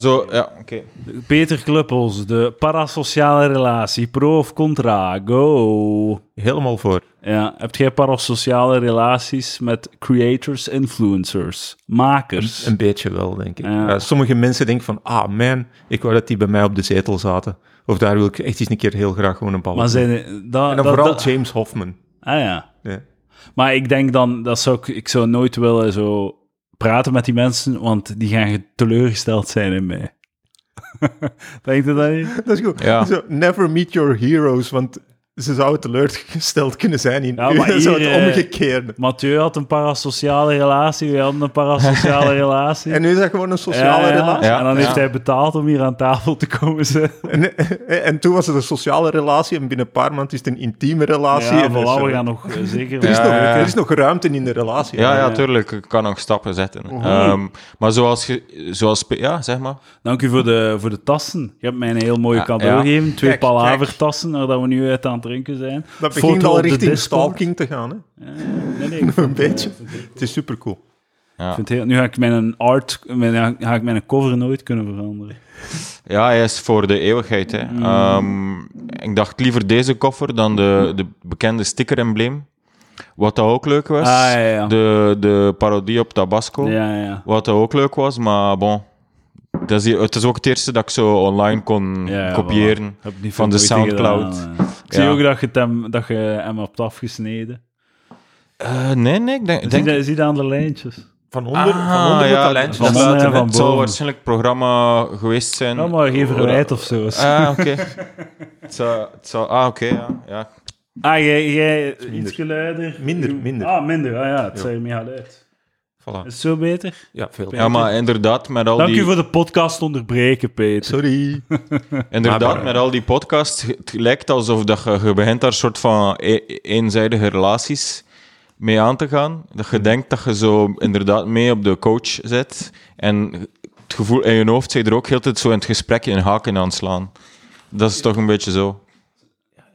Zo, ja, oké. Peter Kluppels, de parasociale relatie, pro of contra, go. Helemaal voor. Ja, heb jij parasociale relaties met creators, influencers, makers? Een beetje wel, denk ik. Ja. Sommige mensen denken van, ah man, ik wou dat die bij mij op de zetel zaten. Of daar wil ik echt eens een keer heel graag gewoon een bal maar zijn, dat, En dan vooral dat- James Hoffman. Ah ja. Ja. Maar ik denk dan, dat zou ik, ik zou nooit willen zo praten met die mensen, want die gaan teleurgesteld zijn in mij. denk je dat niet? Dat is goed. Ja. Zo, never meet your heroes, want ze zouden teleurgesteld kunnen zijn in Ja, u. maar hier, het eh, omgekeerde. Mathieu had een parasociale relatie, wij hadden een parasociale relatie. En nu is dat gewoon een sociale Ja, ja. relatie. Ja. En dan heeft hij betaald om hier aan tafel te komen zitten. En, eh, en toen was het een sociale relatie en binnen een paar maanden is het een intieme relatie. Ja, en voilà, we gaan nog eh, zeker... er, is Ja, nog, er is nog ruimte in de relatie. Ja, ja, Ja. tuurlijk. Ik kan nog stappen zetten. Ehm, maar zoals je... Zoals, ja, zeg maar. Dank u voor de, voor de tassen. Je hebt mij een heel mooie Ja, cadeau ja. gegeven. Twee palavertassen, waar dat we nu uit aan het drinken zijn. Dat begint al richting stalking te gaan. Hè? Nee, nee, ik Een beetje. Het is super cool. Ja. vind heel, nu ga ik mijn art, mijn, ga ik mijn cover nooit kunnen veranderen. Ja, hij is voor de eeuwigheid. Hè. Mm. Ehm, ik dacht liever deze koffer dan de, de bekende sticker-embleem. Wat dat ook leuk was. Ah, ja, ja. De, de parodie op Tabasco. Ja, ja. Wat dat ook leuk was, maar bon. Dat is, het is ook het eerste dat ik zo online kon Ja, ja, kopiëren. Van de Soundcloud. gedaan, eh. Ik zie Ja. ook dat je, hem, dat je hem hebt afgesneden. Eh, nee, nee, ik denk... Zie denk je zie je aan de lijntjes? Van onder, Ah, van onder ja, de lijntjes. van dat onder laat- en van het zal boven. waarschijnlijk het programma geweest zijn. Ja, maar geen verwijt of zo. Ah, oké. het zou, het zou, ah, oké, ja. ja. Ah, jij, jij iets minder. geluider? Minder, minder. Ah, minder. Ah ja, het Ja. zei je mega luid. Voilà. Is het zo beter? Ja, veel. Ja, maar inderdaad, met al Dank die... u voor de podcast onderbreken, Peter. Sorry. Inderdaad, Maar- met al die podcasts, het lijkt alsof dat je, je begint daar soort van e- eenzijdige relaties mee aan te gaan. Dat je denkt dat je zo inderdaad mee op de coach zit. En het gevoel in je hoofd zit er ook heel tijd zo in het gesprek in haken aan slaan. Dat is toch een beetje zo.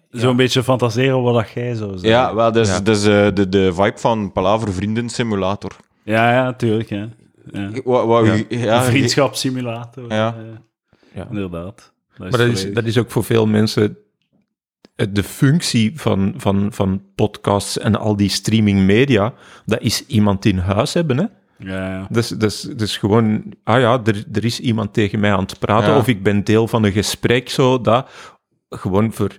Zo'n beetje fantaseren wat dat jij zou zeggen. Ja, wel, dat is, Ja. dat is eh, de, de vibe van Palaver Vrienden Simulator. Ja, ja, tuurlijk. Ja. Ja. Wat, wat, Ja. vriendschapssimulator. Ja. Ja. Inderdaad. Maar dat is, dat is ook voor veel mensen de functie van, van, van podcasts en al die streaming media. Dat is iemand in huis hebben, hè? Ja, ja. Dus, dus, dus gewoon, ah ja, er, er is iemand tegen mij aan het praten, Ja. of ik ben deel van een gesprek, zo, dat. Gewoon voor,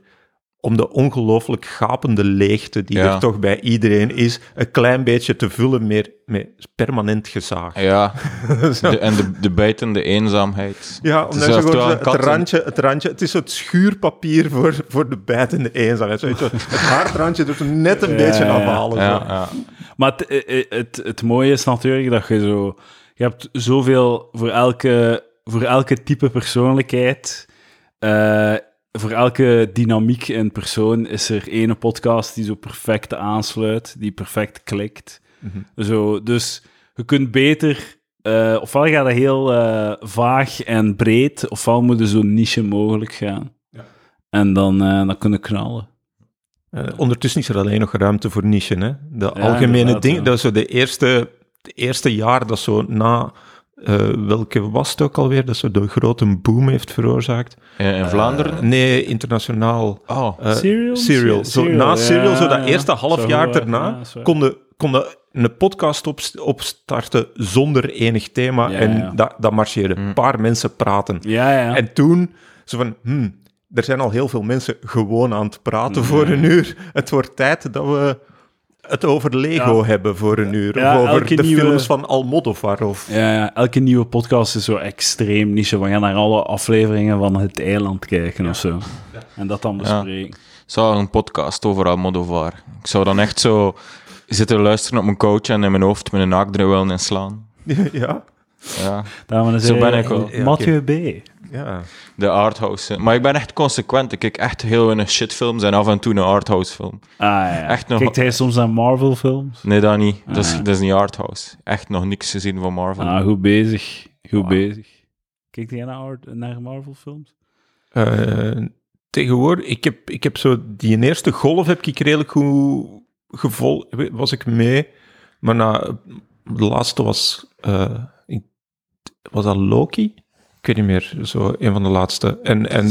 om de ongelooflijk gapende leegte die Ja. er toch bij iedereen is, een klein beetje te vullen met, met permanent gezaag. Ja, de, en de, de bijtende eenzaamheid. Ja, Het is omdat je zelfs gewoon het, randje, het randje, het is zo het schuurpapier voor, voor de bijtende eenzaamheid. Zo, weet je wel, het haardrandje doet er net een Ja, beetje ja, afhalen. Ja. Maar het, eh, eh, het, het mooie is natuurlijk dat je zo... Je hebt zoveel voor elke, voor elke type persoonlijkheid... eh, voor elke dynamiek in persoon is er ene podcast die zo perfect aansluit, die perfect klikt. Mhm. Zo, dus je kunt beter... eh ofwel gaat dat heel eh, vaag en breed, ofwel moet je zo niche mogelijk gaan. Ja. En dan, eh dan kunnen knallen. Ondertussen is er alleen nog ruimte voor niche. Hè? De Ja, algemene dingen, dat is zo de eerste, de eerste jaar dat zo na, eh, welke was het ook alweer, dat zo de grote boom heeft veroorzaakt. In, in Vlaanderen? Nee, internationaal. Oh, eh, Serial? Serial. Zo, Serial, na ja, Serial, zo dat ja. eerste half Zo, jaar ja, daarna, konden, konden een podcast op, opstarten zonder enig thema. Ja, en ja. Dat, dat marcheerde. Een paar mensen praten. Ja, ja. En toen, zo van, hmm, er zijn al heel veel mensen gewoon aan het praten Mhm. voor een uur. Het wordt tijd dat we het over Lego Ja. hebben voor een uur. Ja, of over de nieuwe- films van Almodovar. Of... Ja, ja, elke nieuwe podcast is zo extreem niche. We gaan naar alle afleveringen van Het Eiland kijken of zo. En dat dan bespreken. zou een podcast over Almodovar. Ik zou dan echt zo zitten luisteren op mijn coach en in mijn hoofd met een naakdril willen inslaan. ja, Ja, Daarom Zo hij- ben ik wel. Mathieu B. ja. de arthouse. Maar ik ben echt consequent. Ik kijk echt heel weinig shitfilms en af en toe een arthouse film. Ah ja. Echt nog- Kijkt hij soms naar Marvel films? Nee, dat niet. Dat is, Ah. dat is niet arthouse. Echt nog niks gezien van Marvel. Ah, goed bezig. Goed Wow. bezig. Kijkt hij naar, naar Marvel films? Eh, tegenwoordig, ik heb, ik heb zo die eerste golf heb ik redelijk goed gevolgd, was ik mee. Maar na, de laatste was, eh, was dat Loki? Ik weet niet meer, zo een van de laatste. En, en,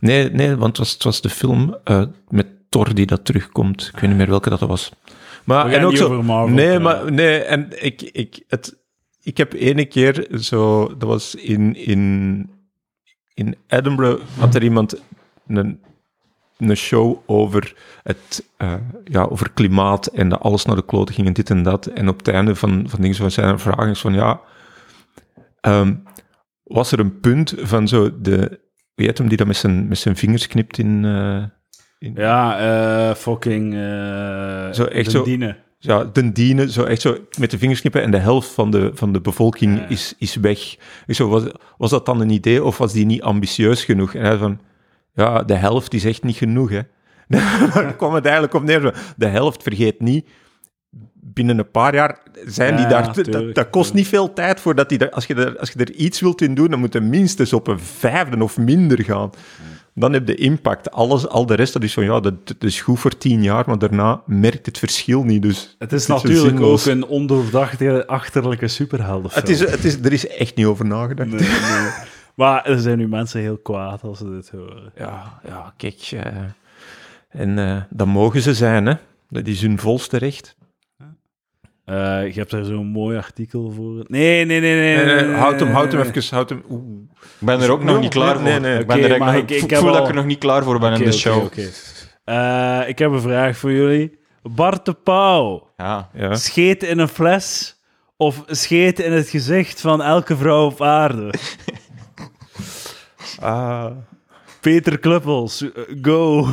nee, nee, want het was, het was de film eh, met Thor die dat terugkomt. Ik weet niet meer welke dat was. Maar, We en ook zo, Marvel nee, maar, nee, en ik, ik, het, ik heb ene keer zo, dat was in, in, in Edinburgh, had er iemand een, een show over het eh, ja, over klimaat en dat alles naar de kloten ging en dit en dat. En op het einde van, van dingen zoals zijn er vragen is van ja, ehm, was er een punt van zo de, wie heet hem die dat met zijn, met zijn vingers knipt in, eh, in Ja, eh, fucking... eh Zo, echt zo- ja, den dienen, zo echt zo met de vingers knippen en de helft van de, van de bevolking Ja. is, is weg. Ik zo, was, was dat dan een idee of was die niet ambitieus genoeg? En hij van, ja, de helft is echt niet genoeg, hè. Daar kwam het eigenlijk op neer. De helft, vergeet niet, binnen een paar jaar zijn die Ja, daar... dat- tuurlijk, dat, kost niet veel tijd voordat die daar... Als je, er, als je er iets wilt in doen, dan moet je minstens op een vijfde of minder gaan. Dan heb je impact. Alles, al de rest, dat is van, ja, dat, dat is goed voor tien jaar, maar daarna merkt het verschil niet. Dus Het is natuurlijk ook een ondoordachte, achterlijke superheldenfilm. Het is, het is, er is echt niet over nagedacht. Nee, nee. Maar er zijn nu mensen heel kwaad als ze dit horen. Ja, ja, kijk. eh, en eh dat mogen ze zijn, hè. Dat is hun volste recht. Eh, je hebt daar zo'n mooi artikel voor. Nee, nee, nee, nee. Nee, nee, nee, nee, houd hem, houd hem even. Houd hem. Ik ben er ook nog niet klaar voor. nee, nee. Ik, ben er, ik- voel dat ik er nog niet klaar voor ben in de show. oké. Eh, ik heb een vraag voor jullie. Bart de Pauw, Ja. Ja. scheet in een fles of scheet in het gezicht van elke vrouw op aarde? Ah. Peter Kluppels, eh, go.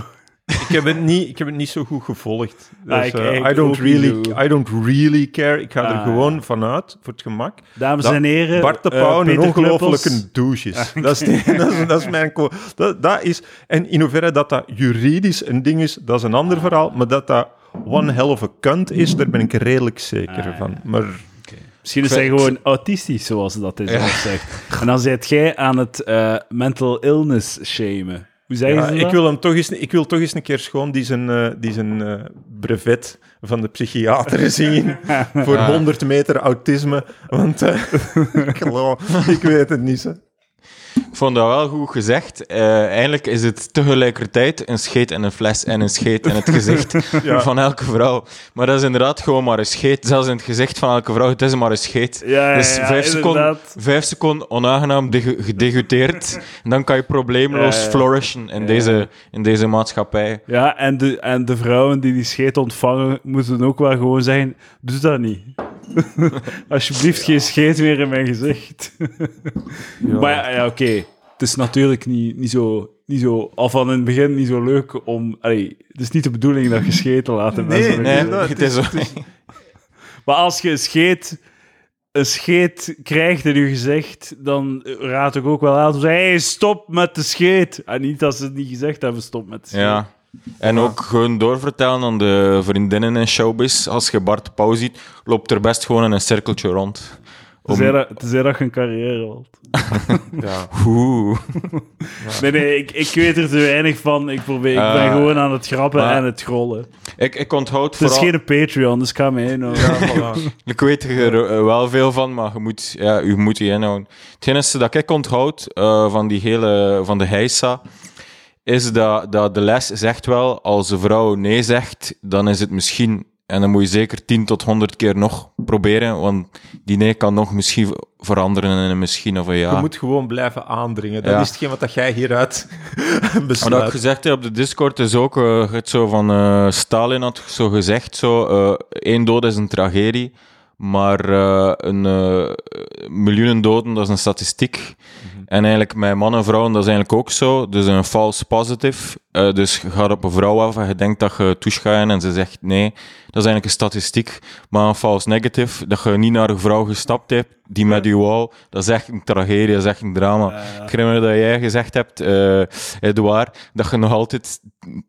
Ik heb het niet, ik heb het niet zo goed gevolgd. Ah, Dus, ik- eh, ik I, don't really. I don't really care. Ik ga er Ah. gewoon vanuit, voor het gemak. Dames Dat en heren, Bart de eh, Pauw een Peter ongelofelijke Kluppels. douche is. Dat, is dat, is, dat is mijn... Dat, dat is, en in hoeverre dat dat juridisch een ding is, dat is een ander verhaal. Maar dat dat one hell of a cunt is, daar ben ik redelijk zeker Ah, van. Maar Misschien is hij gewoon autistisch, zoals ze dat in zelf zegt. En dan zit jij aan het eh, mental illness shamen. Hoe zeggen ja, ze ik, wil hem toch eens, ik wil toch eens een keer schoon die zijn, eh, die zijn eh, brevet van de psychiater zien voor Ja. 100 meter autisme. Want eh, ik geloof, ik weet het niet. Zo. Ik vond dat wel goed gezegd. Eh, eigenlijk is het tegelijkertijd een scheet en een fles en een scheet in het gezicht Ja. van elke vrouw. Maar dat is inderdaad gewoon maar een scheet. Zelfs in het gezicht van elke vrouw, het is maar een scheet. Ja, ja, dus ja, vijf, seconden, vijf seconden onaangenaam gedegoteerd. en dan kan je probleemloos Ja, ja. flourishen in, Ja. deze, in deze maatschappij. Ja, en de, en de vrouwen die die scheet ontvangen, moeten ook wel gewoon zeggen, doe dat niet. Alsjeblieft, geen scheet meer in mijn gezicht. Maar ja, ja, oké. Het is natuurlijk niet, niet, zo, niet zo... Al van in het begin niet zo leuk om... Allee, het is niet de bedoeling dat je scheten laat Nee, mensen Nee, dat- gezicht. het is zo. Maar als je een scheet, een scheet krijgt in je gezicht, dan raad ik ook wel aan om te zeggen, hey, stop met de scheet. En niet dat ze het niet gezegd hebben, stop met de scheet. Ja. En ook gewoon doorvertellen aan de vriendinnen in showbiz. Als je Bart Pauw ziet, loopt er best gewoon in een cirkeltje rond. Om... Tenzij dat, tenzij dat je een carrière wilt. Ja. Oeh. Nee, nee, ik, ik weet er te weinig van. Ik, probeer, ik ben Ah. gewoon aan het grappen en het grollen. Ik, ik onthoud Het is vooral... geen Patreon, dus ga mee. Nou. Ja, voilà. Ik weet er eh, wel veel van, maar je moet ja, je moet je inhouden. Het enige dat ik onthoud eh, van die hele van de heisa is dat, dat de les zegt wel, als een vrouw nee zegt, dan is het misschien, en dan moet je zeker 10 tot 100 keer nog proberen, want die nee kan nog misschien veranderen in een misschien of een ja. Je moet gewoon blijven aandringen. Dat Ja. is hetgeen wat dat jij hieruit Maar dat ik besluit. gezegd heb op de Discord is ook eh, het zo van eh, Stalin had zo gezegd: zo, eh, één dood is een tragedie, maar een miljoenen doden dat is een statistiek. En eigenlijk met mannen en vrouwen dat is eigenlijk ook zo. Dus een false positive. Eh, dus je gaat op een vrouw af en je denkt dat je toeschijnt en ze zegt nee. Dat is eigenlijk een statistiek. Maar een false negative, dat je niet naar een vrouw gestapt hebt die met je wou, dat is echt een tragedie, dat is echt een drama. Ik herinner me dat jij gezegd hebt, eh Edouard, dat je nog altijd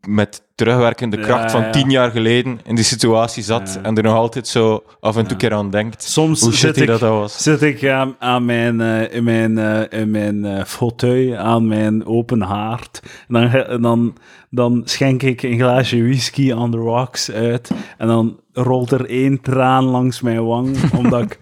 met terugwerkende Ja, kracht van tien jaar geleden in die situatie zat en er nog altijd zo af en toe keer aan denkt. Soms Hoe zit ik, dat dat was. zit ik aan, aan mijn, eh, in mijn, eh, in mijn eh, fauteuil, aan mijn open haard. En dan, en dan, dan schenk ik een glaasje whisky on the rocks uit. En dan rolt er één traan langs mijn wang, omdat ik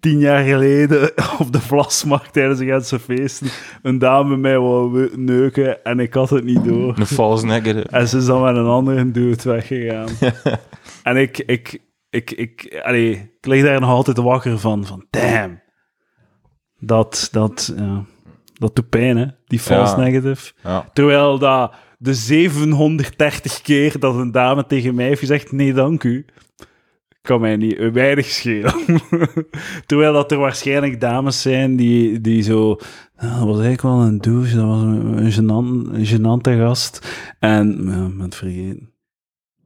tien jaar geleden op de Vlasmarkt tijdens de Gentse feesten een dame mij wou neuken en ik had het niet door. Een false negative. En ze is dan met een andere dude weggegaan. en ik, ik, ik, ik, allee, ik lig daar nog altijd wakker van, van damn. Dat, dat, ja, dat doet pijn, hè, die false Ja. negative. Ja. Terwijl dat de 730 keer dat een dame tegen mij heeft gezegd, nee, dank u, kan mij niet weinig schelen. Terwijl dat er waarschijnlijk dames zijn die, die zo... "Ah, dat was eigenlijk wel een douche, dat was een, gênante gast. En ja, het vergeten.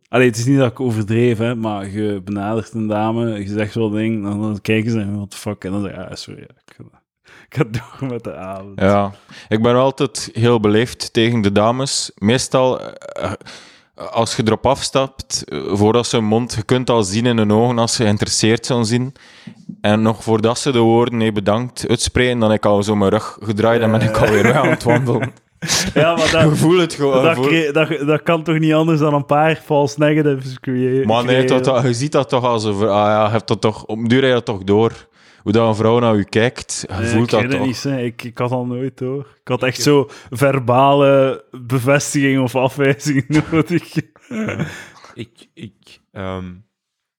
Allee, het is niet dat ik overdreef, hè, maar je benadert een dame, je zegt wel ding, dan, dan kijken ze en the fuck, en dan zeg je, ah, sorry, ik, ga, ik ga door met de avond. Ja, ik ben altijd heel beleefd tegen de dames. Meestal, eh, als je erop afstapt, eh, voordat ze hun mond, je kunt al zien in hun ogen als ze geïnteresseerd zijn zien. En nog voordat ze de woorden nee bedankt uitspreken, dan heb ik al zo mijn rug gedraaid en ben ik alweer weg aan het wandelen. Ja, maar Je dat, voelt het gewoon. dat, voel- dat, dat kan toch niet anders dan een paar false negatives creëren? Maar nee, creëren? dat, dat- je ziet dat toch als een... Ah ja, je hebt dat toch... Op duur je dat toch door. Hoe dat een vrouw naar je kijkt, je Nee, voelt ik dat weet het toch. niet, hè. ik, ik had al nooit door. Ik had echt zo verbale bevestiging of afwijzing nodig. Ik, ik ehm,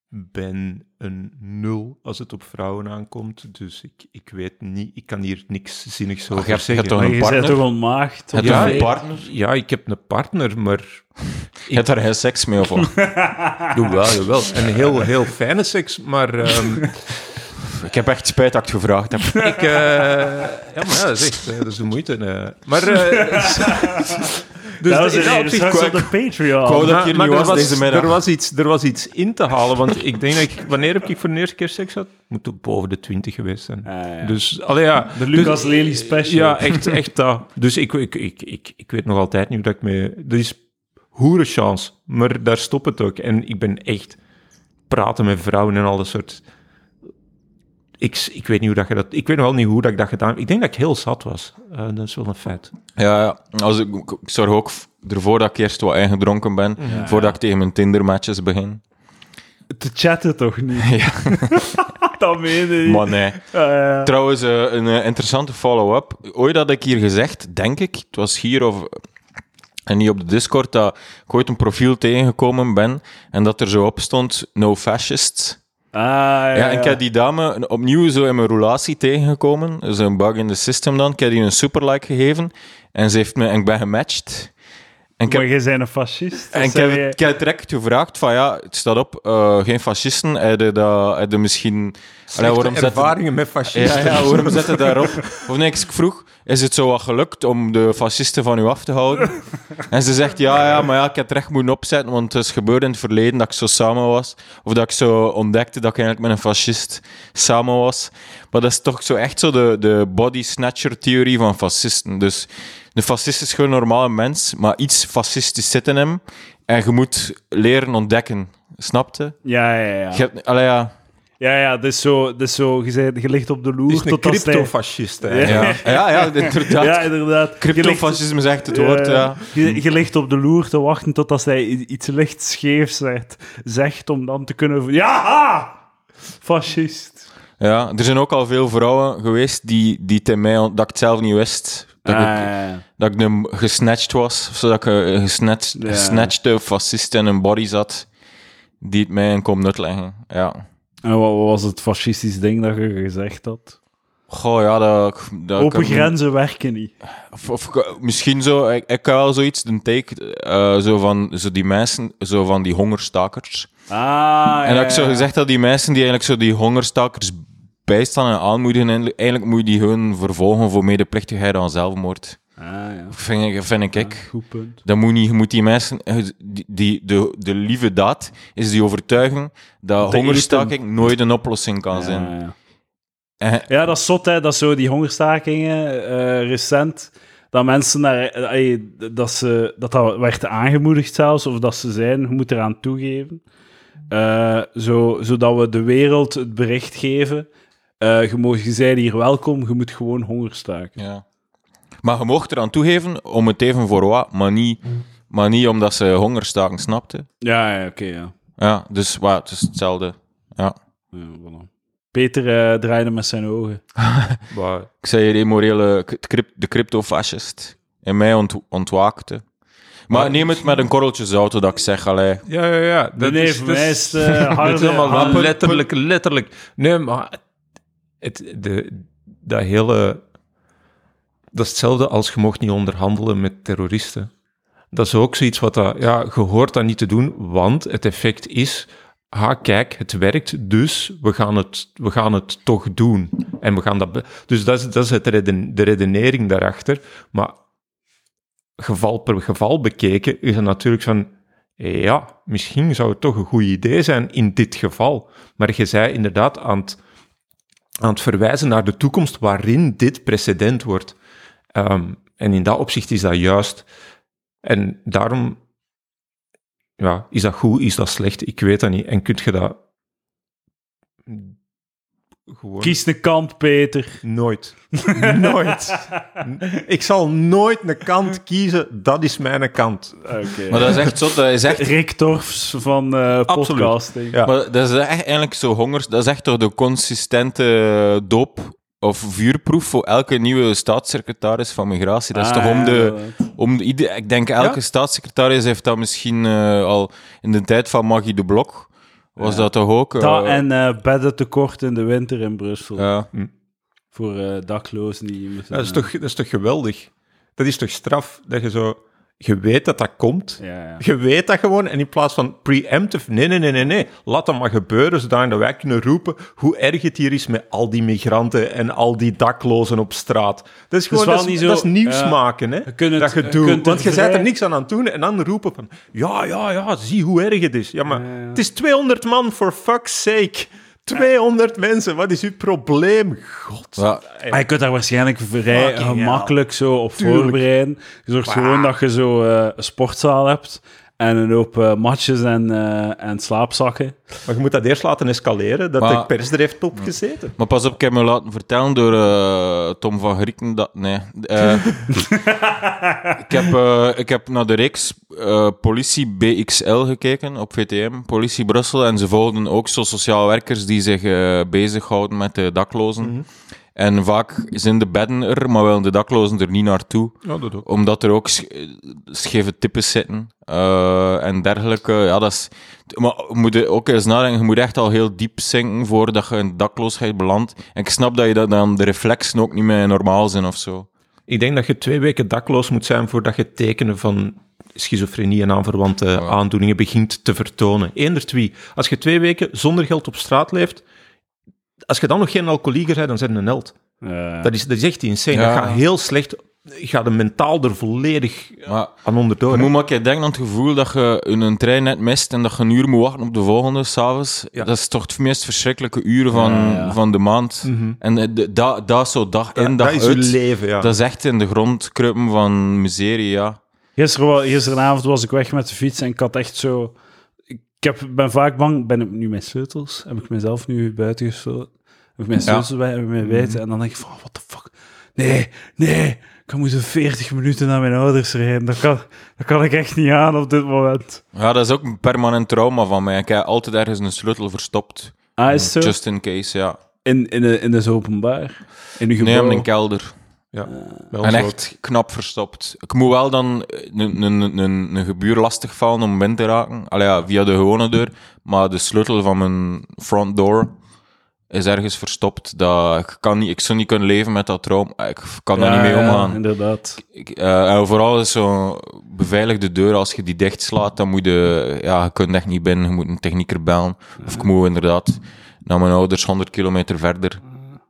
ben een nul als het op vrouwen aankomt, dus ik, ik weet niet, ik kan hier niks zinnigs Ach, over hebt- je zeggen. hebt toch een je bent partner? toch ontmaagd? Heb je ja, een ik- partner? Ja, ik heb een partner, maar Je hebt daar geen seks mee, of wat? doe wel, jawel. Een heel, heel fijne seks, maar ehm, Ik heb echt spijt dat ik het gevraagd heb. ik... eh, ja, maar ja, dat is echt, eh, dat is de moeite. eh. Maar... eh, dus dat was dat opzicht- straks op de Patreon. wou dat- Maar- hier maar niet er was deze middag. Er was, iets, er was iets in te halen, want ik denk dat ik... Wanneer heb ik voor de eerste keer seks gehad? Moet ook boven de twintig geweest zijn. Ah, ja. Dus, allee, ja. de Lucas Dus- Lely special. Ja, echt, echt dat. Dus ik, ik, ik, ik, ik weet nog altijd niet hoe dat ik me... Er is hoere chance, maar daar stopt het ook. En ik ben echt praten met vrouwen en al dat soort... Ik, ik weet niet hoe dat je dat... Ik weet nog wel niet hoe dat ik dat gedaan heb. Ik denk dat ik heel zat was. Eh, dat is wel een feit. Ja, ja. Als ik, ik zorg ook ervoor dat ik eerst wat ingedronken ben, voordat ik tegen mijn Tinder-matches begin. Te chatten toch niet? Ja. dat meen je niet. Maar nee. Trouwens, eh, een eh, interessante follow-up. Ooit had ik hier gezegd, denk ik, het was hier of... En niet op de Discord, dat ik ooit een profiel tegengekomen ben en dat er zo op stond, no fascists. Ah, ja, Ja, en ik heb die dame opnieuw zo in mijn relatie tegengekomen. Dus een bug in de system dan. Ik heb die een superlike gegeven. En ze heeft me, en ik ben gematcht. En Maar jij bent een fascist. en ik heb, ik heb direct gevraagd van ja, het staat op, eh, geen fascisten. Heb je, dat, heb je misschien... Allee, waarom zet je- ervaringen met ja, fascisten. ja, waarom zet je daarop? Of nee, ik vroeg, is het zo wat gelukt om de fascisten van u af te houden? En ze zegt, ja, ja, maar ja, ik heb het recht moeten opzetten, want het is gebeurd in het verleden dat ik zo samen was. Of dat ik zo ontdekte dat ik eigenlijk met een fascist samen was. Maar dat is toch zo echt zo de, de body snatcher-theorie van fascisten. Dus de fascist is gewoon een normale mens, maar iets fascistisch zit in hem. En je moet leren ontdekken. Snapte? Ja, ja, ja. Je hebt, allee, ja... Ja, ja, dus zo, dus zo je, zei, je ligt op de Het loer is een tot als hij... cryptofascist. eigenlijk. Ja, ja, ja inderdaad. Ja, inderdaad. Cryptofascisme zegt het woord, ja. Je, je ligt op de loer te wachten tot als hij iets licht scheefs zegt, zegt om dan te kunnen... Ja! Fascist. Ja, er zijn ook al veel vrouwen geweest die, die tegen mij, dat ik het zelf niet wist, dat, Ah, ik, ja, ja. dat ik hem gesnatcht was, of zo, dat ik een gesnatcht, Ja. gesnatchte fascist in een body zat, die het mij in komt uitleggen. Ja. En wat, was het fascistisch ding dat je gezegd had? Goh, ja, dat... dat Open grenzen werken niet. Of, of misschien zo, ik, ik heb wel zoiets, een take, eh, zo van zo die mensen, zo van die hongerstakers. Ah, En dat ik zo gezegd dat die mensen die eigenlijk zo die hongerstakers bijstaan en aanmoedigen, eigenlijk- moet je die gewoon vervolgen voor medeplichtigheid aan zelfmoord. Ah, ja. Vind ik, vind ik. Goed punt. Dat moet niet, je moet die mensen, eh, die, die, de, de lieve daad is die overtuiging dat hongerstaking nooit een oplossing kan zijn. Ja, ja. En- Ja, dat is zot, hè. Dat zo die hongerstakingen eh, recent. Dat mensen daar... eh, dat, ze, dat dat werd aangemoedigd zelfs, of dat ze zijn, je moet eraan toegeven. Eh, zo, zodat we de wereld het bericht geven. eh je, mag, je hier welkom, je moet gewoon honger staken. Ja. Maar je mocht eraan toegeven om het even voor wat, maar niet, maar niet omdat ze hongerstaken snapte. Ja, ja oké, ja. Ja, dus wat, het is hetzelfde. Ja. ja voilà. Peter eh, draaide met zijn ogen. Maar, Ik zei de morele, k- cryp- de cryptofascist in mij ont, ontwaakte. Maar neem het met een korreltje zout, dat ik zeg, allee. ja, ja, ja. Nee, nee, voor mij is het eh, harde... Harde- letterlijk, letterlijk. Nee, maar het, de, dat hele... Dat is hetzelfde als je mocht niet onderhandelen met terroristen. Dat is ook zoiets wat. Ja, je hoort dat niet te doen, want het effect is... Ah, kijk, het werkt, dus we gaan het, we gaan het toch doen. En we gaan dat... Dus dat is, dat is het de redenering daarachter. Maar geval per geval bekeken is het natuurlijk van... Ja, misschien zou het toch een goed idee zijn in dit geval. Maar je zei inderdaad aan het, aan het verwijzen naar de toekomst waarin dit precedent wordt. Ehm, en in dat opzicht is dat juist. En daarom, ja, is dat goed, is dat slecht? Ik weet dat niet. En kun je dat gewoon Kies een kant, Peter. nooit, nooit. Ik zal nooit een kant kiezen. Dat is mijn kant. Oké. Maar dat is echt zo, dat is echt... Rick Torfs van eh Absoluut. podcasting. Ja. Maar dat is echt eigenlijk zo hongers. Dat is echt toch de consistente doop of vuurproef voor elke nieuwe staatssecretaris van migratie. Dat is Ah, toch om de... Om de ik denk elke Ja. staatssecretaris heeft dat misschien eh, al in de tijd van Maggie de Blok. Was dat toch ook? eh, Dat en eh beddentekort in de winter in Brussel. ja. Voor eh, daklozen die moeten... Dat is, toch, dat is toch geweldig? Dat is toch straf dat je zo... Je weet dat dat komt. Ja, ja. Je weet dat gewoon. En in plaats van preemptive... Nee, nee, nee, nee, nee. Laat dat maar gebeuren, zodat wij kunnen roepen hoe erg het hier is met al die migranten en al die daklozen op straat. Dat is gewoon... Dat is, niet zo- dat is nieuws ja. maken, hè. Je dat je doet. Want je bent er niks aan aan het doen. En dan roepen van... Ja, ja, ja, zie hoe erg het is. Ja, maar het is 200 man, for fuck's sake. 200 mensen, wat is uw probleem? God. Ja. Je kunt daar waarschijnlijk vrij Fucking gemakkelijk zo op Tuurlijk. voorbereiden. Je zorgt gewoon dat je zo eh, een sportzaal hebt en een hoop eh, matjes en, eh, en slaapzakken. Maar je moet dat eerst laten escaleren, dat Maar- de pers er heeft op gezeten. Maar pas op, ik heb me laten vertellen door eh, Tom van Grieken dat... Nee. ik, heb, ik heb naar de reeks eh, Politie BXL gekeken op VTM, Politie Brussel. En ze volgden ook zo sociaal werkers die zich bezighouden met de daklozen. En vaak zijn de bedden er, maar willen de daklozen er niet naartoe. Ja, dat ook. Omdat er ook sch- scheve types zitten eh, en dergelijke. Ja, dat is, maar je moet ook eens nadenken, je moet echt al heel diep zinken voordat je in dakloosheid belandt. En ik snap dat je dat dan de reflexen ook niet meer normaal zijn of zo. Ik denk dat je twee weken dakloos moet zijn voordat je tekenen van schizofrenie en aanverwante aandoeningen begint te vertonen. Eender twee. Als je twee weken zonder geld op straat leeft, als je dan nog geen alcoholieker bent, dan zijn je een held. Eh, Dat is, dat is echt insane. Ja. Dat gaat heel slecht. Je gaat er mentaal er volledig Maar aan onderdoor. je hè. moet maar denken aan het gevoel dat je in een trein net mist en dat je een uur moet wachten op de volgende s'avonds. Ja. Dat is toch het meest verschrikkelijke uren van, van de maand. Mhm. En eh, de- dat dat zo dag in, dag dat is je uit. leven, ja. Dat is echt in de grond kruipen van miserie, ja. Gisteren, wa- gisteravond was ik weg met de fiets en ik had echt zo... Ik heb, ben vaak bang, ben ik nu mijn sleutels? Heb ik mezelf nu buiten gesloten? Heb ik mijn Ja. sleutels bij, heb ik mijn weten? En dan denk ik van, what the fuck? Nee, nee, ik moeten 40 minuten naar mijn ouders rijden. Dat kan, dat kan ik echt niet aan op dit moment. Ja, dat is ook een permanent trauma van mij. Ik heb altijd ergens een sleutel verstopt. Ah, is het zo? Just in case, ja. In, in, de, in de openbaar? In uw Nee, in een kelder. Ja. Ons En ook. echt knap verstopt. Ik moet wel dan een, een, een, gebuur vallen om binnen te raken. Allee, ja, via de gewone deur. Maar de sleutel van mijn front door is ergens verstopt. Dat, ik, kan niet, ik zou niet kunnen leven met dat trauma. Ik kan daar Ja, niet mee ja, omgaan. inderdaad. Ik, eh, en vooral is zo'n beveiligde deur, als je die dichtslaat, dan moet je, ja, je kunt echt niet binnen, je moet een technieker bellen. Of ik moet inderdaad naar mijn ouders 100 kilometer verder.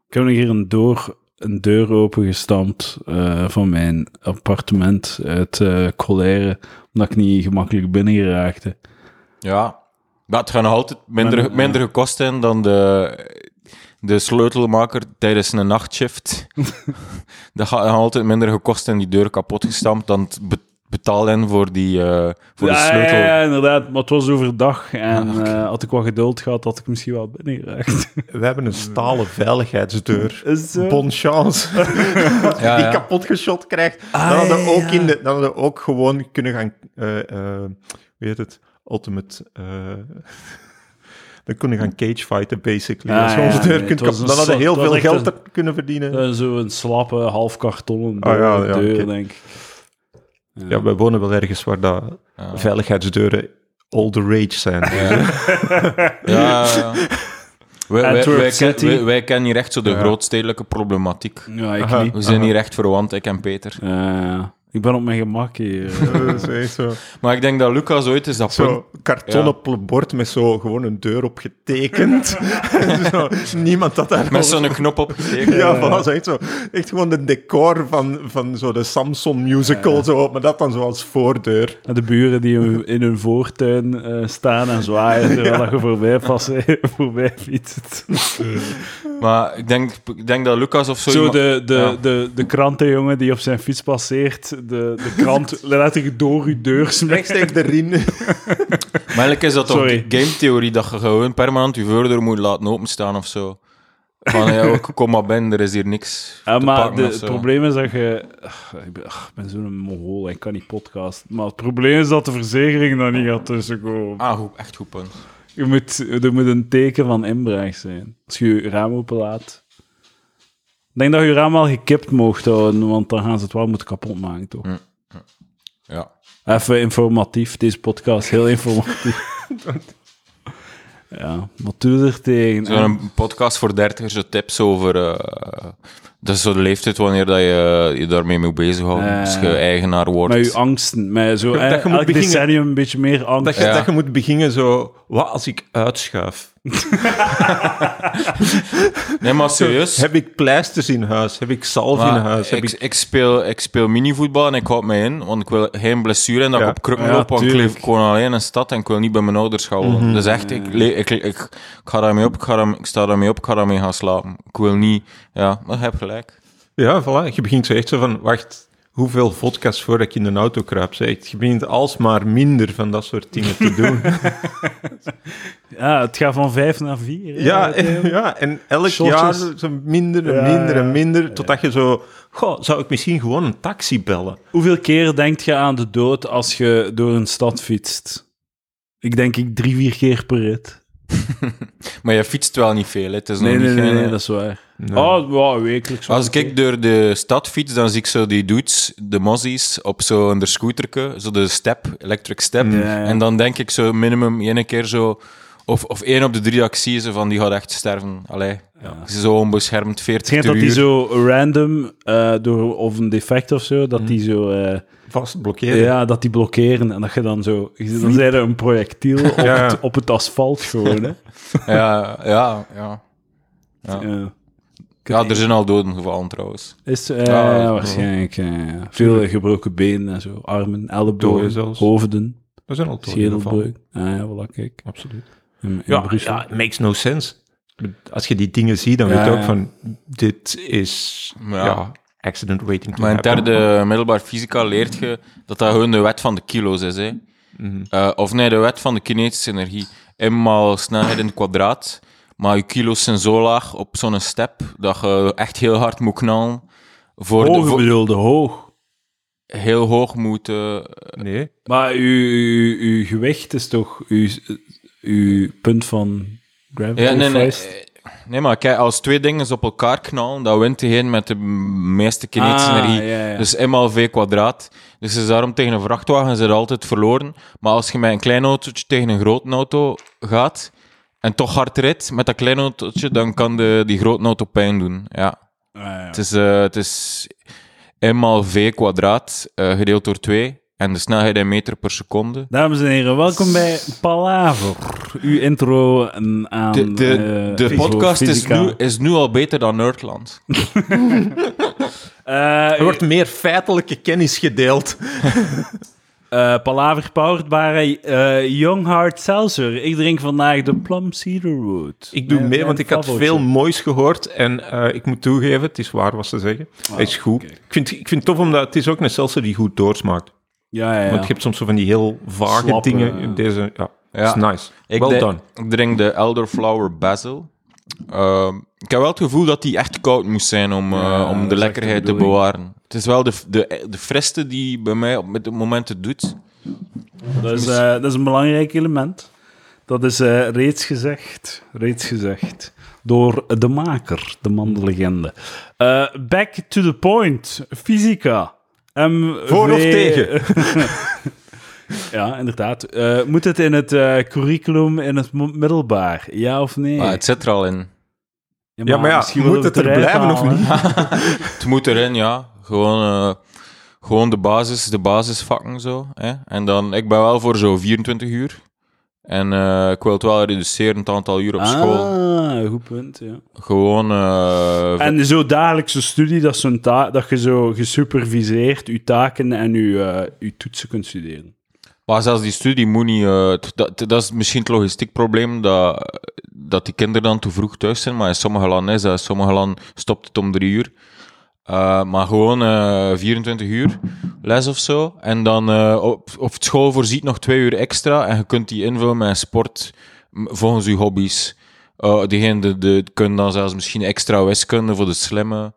Heb nog hier een, door, een deur opengestampt eh van mijn appartement uit eh Colère, omdat ik niet gemakkelijk binnen geraakte. Ja, maar het gaat nog altijd minder, minder gekost zijn dan de, de sleutelmaker tijdens een nachtshift. dat gaat nog altijd minder gekost en die deur kapot gestampt dan het be- betalen voor, die, eh, voor de sleutel. Ja, ja, inderdaad. Maar het was overdag en Ah, eh, had ik wat geduld gehad, had ik misschien wel binnen geraakt. We hebben een stalen veiligheidsdeur. Zo? Bon chance. Ja, die ja. kapot geschot krijgt. Ah, dan, hadden we ja, ook ja. in de, dan hadden we ook gewoon kunnen gaan... hoe heet het? Ultimate... eh dan kon je gaan cagefighten, basically. Ah, Als je onze ja, deur nee, kunt dan hadden soort- heel veel geld een- kunnen verdienen. Zo'n slappe, half kartonnen Ah, ja, deur, denk ik. Ja, wij wonen wel ergens waar dat Ja. veiligheidsdeuren all the rage zijn. Ja, ja. ja. Wij, wij, wij, ken- kennen hier echt zo de Ja. grootstedelijke problematiek. Ja, ik niet. We zijn hier echt verwant, ik en Peter. Eh, ik ben op mijn gemak hier. Dat is echt zo. Maar ik denk dat Lucas ooit is dat punt... Zo kartonnen pl- bord met zo gewoon een deur op getekend. zo, niemand had daar Met zo'n knop op getekend. Ja, voilà, zo echt zo. Echt gewoon de decor van, van zo de Samson musical, zo, maar dat dan zo als voordeur. En de buren die in- hun voortuin eh, staan en zwaaien terwijl dat je voorbij, passeert, voorbij fietst. Maar ik denk, ik denk dat Lucas of zo... Zo iemand- de, de, Ja. de, de krantenjongen die op zijn fiets passeert, de, de krant letterlijk door uw deur smijt. Rechtstreeks erin. Maar eigenlijk is dat toch Sorry. game-theorie, dat je gewoon permanent je voordeur moet laten openstaan of zo. Van, ja, kom maar binnen, er is hier niks Ja, te maar de- het probleem is dat je... Ach, ik ben, ach, ben zo'n mongool, ik kan niet podcast. Maar het probleem is dat de verzekering daar niet gaat tussenkomen. Ah, goed, echt goed punt. Je moet, er moet een teken van inbraak zijn. Als je je raam openlaat. Ik denk dat je raam wel gekipt mocht houden, want dan gaan ze het wel moeten kapot maken, toch? Hm. Ja. Even informatief, deze podcast, heel informatief. ja, wat doe je er tegen? Zo'n podcast voor dertigers, zo tips over... eh, dat is zo de leeftijd wanneer dat je je daarmee moet bezighouden. Eh, als je eigenaar wordt. Met je angsten, met zo, Dat je eh, moet elk beginnen- decennium een beetje meer angst. Dat je, Ja. dat je moet beginnen zo, wat als ik uitschuif? Nee, maar serieus. Heb ik pleisters in huis? Heb ik zalf in huis? Heb ik, ik... ik, speel, ik speel minivoetbal en ik houd mij in, want ik wil geen blessure en dat Ja. ik op krukken Ja, loop, want ik leef gewoon alleen in een stad en ik wil niet bij mijn ouders gaan wonen. Dus echt, ik, ik, ik, ik, ga daarmee op, ik, ga daar, ik sta daarmee op, ik ga daarmee gaan slapen. Ik wil niet, ja, maar je hebt gelijk. Ja, voilà. Je begint zo echt zo van, wacht, hoeveel vodka's voordat ik in een auto kruip? Zeg. Je begint alsmaar minder van dat soort dingen te doen. Ja, het gaat van vijf naar vier. hè, ja, en, ja, en elk jaar zo minder en Ja, minder en ja. minder, totdat je zo... Goh, zou ik misschien gewoon een taxi bellen? Hoeveel keer denk je aan de dood als je door een stad fietst? Ik denk ik drie, vier keer per rit. Maar je fietst wel niet veel, hè. het is Nee, nog nee, niet nee, geen, nee, eh, dat is waar. Nee. Oh, ja, wekelijks. Als ik door de stad fiets, dan zie ik zo die dudes, de mozzies, op zo'n scooterke, zo de step, electric step. Ja, ja. En dan denk ik zo minimum één keer zo, of, of één op de drie zo van die gaat echt sterven. Allee, zo onbeschermd, 40 Het schijnt per dat die uur. zo random, eh, door, of een defect of zo, dat die zo... eh, Vast blokkeren. ja, dat die blokkeren en dat je dan zo... Dan zijn er een projectiel op, Ja. het, op het asfalt gewoon, hè. Ja, ja, ja. Ja. Ja. Ja, er zijn al doden gevallen trouwens. Is, eh, Ja, waarschijnlijk. eh, veel gebroken benen en zo. Armen, ellebogen, Doden hoofden, Dat zijn al geval. schedelbreuk. Ah ja, voilà, kijk. Absoluut. In, in Ja, Brussel. ja, it makes no sense. Als je die dingen ziet, dan weet je ook van, dit is Ja. ja. accident waiting to Maar in happen. derde middelbaar fysica leert je dat dat gewoon de wet van de kilo's is. Hè. Mhm. Eh, of nee, de wet van de kinetische energie. Eenmaal snelheid in het kwadraat, maar je kilo's zijn zo laag op zo'n step dat je echt heel hard moet knallen. Voor de, Hoog voor- bedoelde, hoog. heel hoog moet. eh, Nee. Maar uw, gewicht is toch uw, uw punt van gravity? ja, nee, nee, nee, maar kijk, als twee dingen op elkaar knallen, dan wint degene met de meeste kinetische Ah, energie. ja, ja. Dus eenmaal v kwadraat. Dus is daarom tegen een vrachtwagen zit altijd verloren. Maar als je met een klein autootje tegen een grote auto gaat en toch hard rijdt met dat kleine autootje, dan kan de, die grote auto pijn doen. Ja. Ah, ja. Het is, eh, het is eenmaal v kwadraat eh, gedeeld door 2 en de snelheid in meter per seconde. Dames en heren, welkom bij Palaver. Uw intro aan... De, de, eh, de podcast is nu, is nu al beter dan Nerdland. Eh, Er wordt meer feitelijke kennis gedeeld. eh, Palaver powered by eh, Young Heart Seltzer. Ik drink vandaag de Plum Cedar Root. Ik doe mee, want ik had veel moois gehoord. En eh, ik moet toegeven, het is waar wat ze zeggen. Hij is goed. Ik, vind, ik vind het tof, omdat het is ook een seltzer die goed doorsmaakt. Ja, ja, ja. Want je hebt soms zo van die heel vage Slappe, dingen. in Deze, ja, Ja. is nice. Ik, well de- done. ik drink de Elderflower Basil. Ehm, ik heb wel het gevoel dat die echt koud moest zijn om, eh, Ja, om de lekkerheid de te bewaren. Het is wel de, de, de friste die bij mij op met het moment het doet. Dat is, eh, dat is een belangrijk element. Dat is eh, reeds gezegd. Reeds gezegd. Door de maker, de man de legende. Eh, back to the point. Fysica. MV... Voor of tegen? ja, inderdaad. Eh, moet het in het eh, curriculum in het middelbaar? Ja of nee? Maar het zit er al in. Ja, maar ja, misschien moet het er blijven of niet? Het moet erin, ja. Gewoon, eh, gewoon de, basis, de basisvakken zo. Hè? En dan, ik ben wel voor zo 24 uur. En eh, ik wil het wel reduceren, het aantal uur op school. Ah, goed punt, ja. Gewoon, eh, En zo dagelijkse studie, dat, is zo'n ta- dat je zo gesuperviseerd je taken en je, eh, je toetsen kunt studeren. Maar zelfs die studie moet niet... eh, dat, dat is misschien het logistiek probleem, dat, dat die kinderen dan te vroeg thuis zijn. Maar in sommige landen is dat, in sommige landen stopt het om drie uur. Eh, maar gewoon eh 24 uur les of zo. En dan op, op school voorziet nog twee uur extra. En je kunt die invullen met sport volgens je hobby's. Diegene de, de, kunnen dan zelfs misschien extra wiskunde voor de slimme.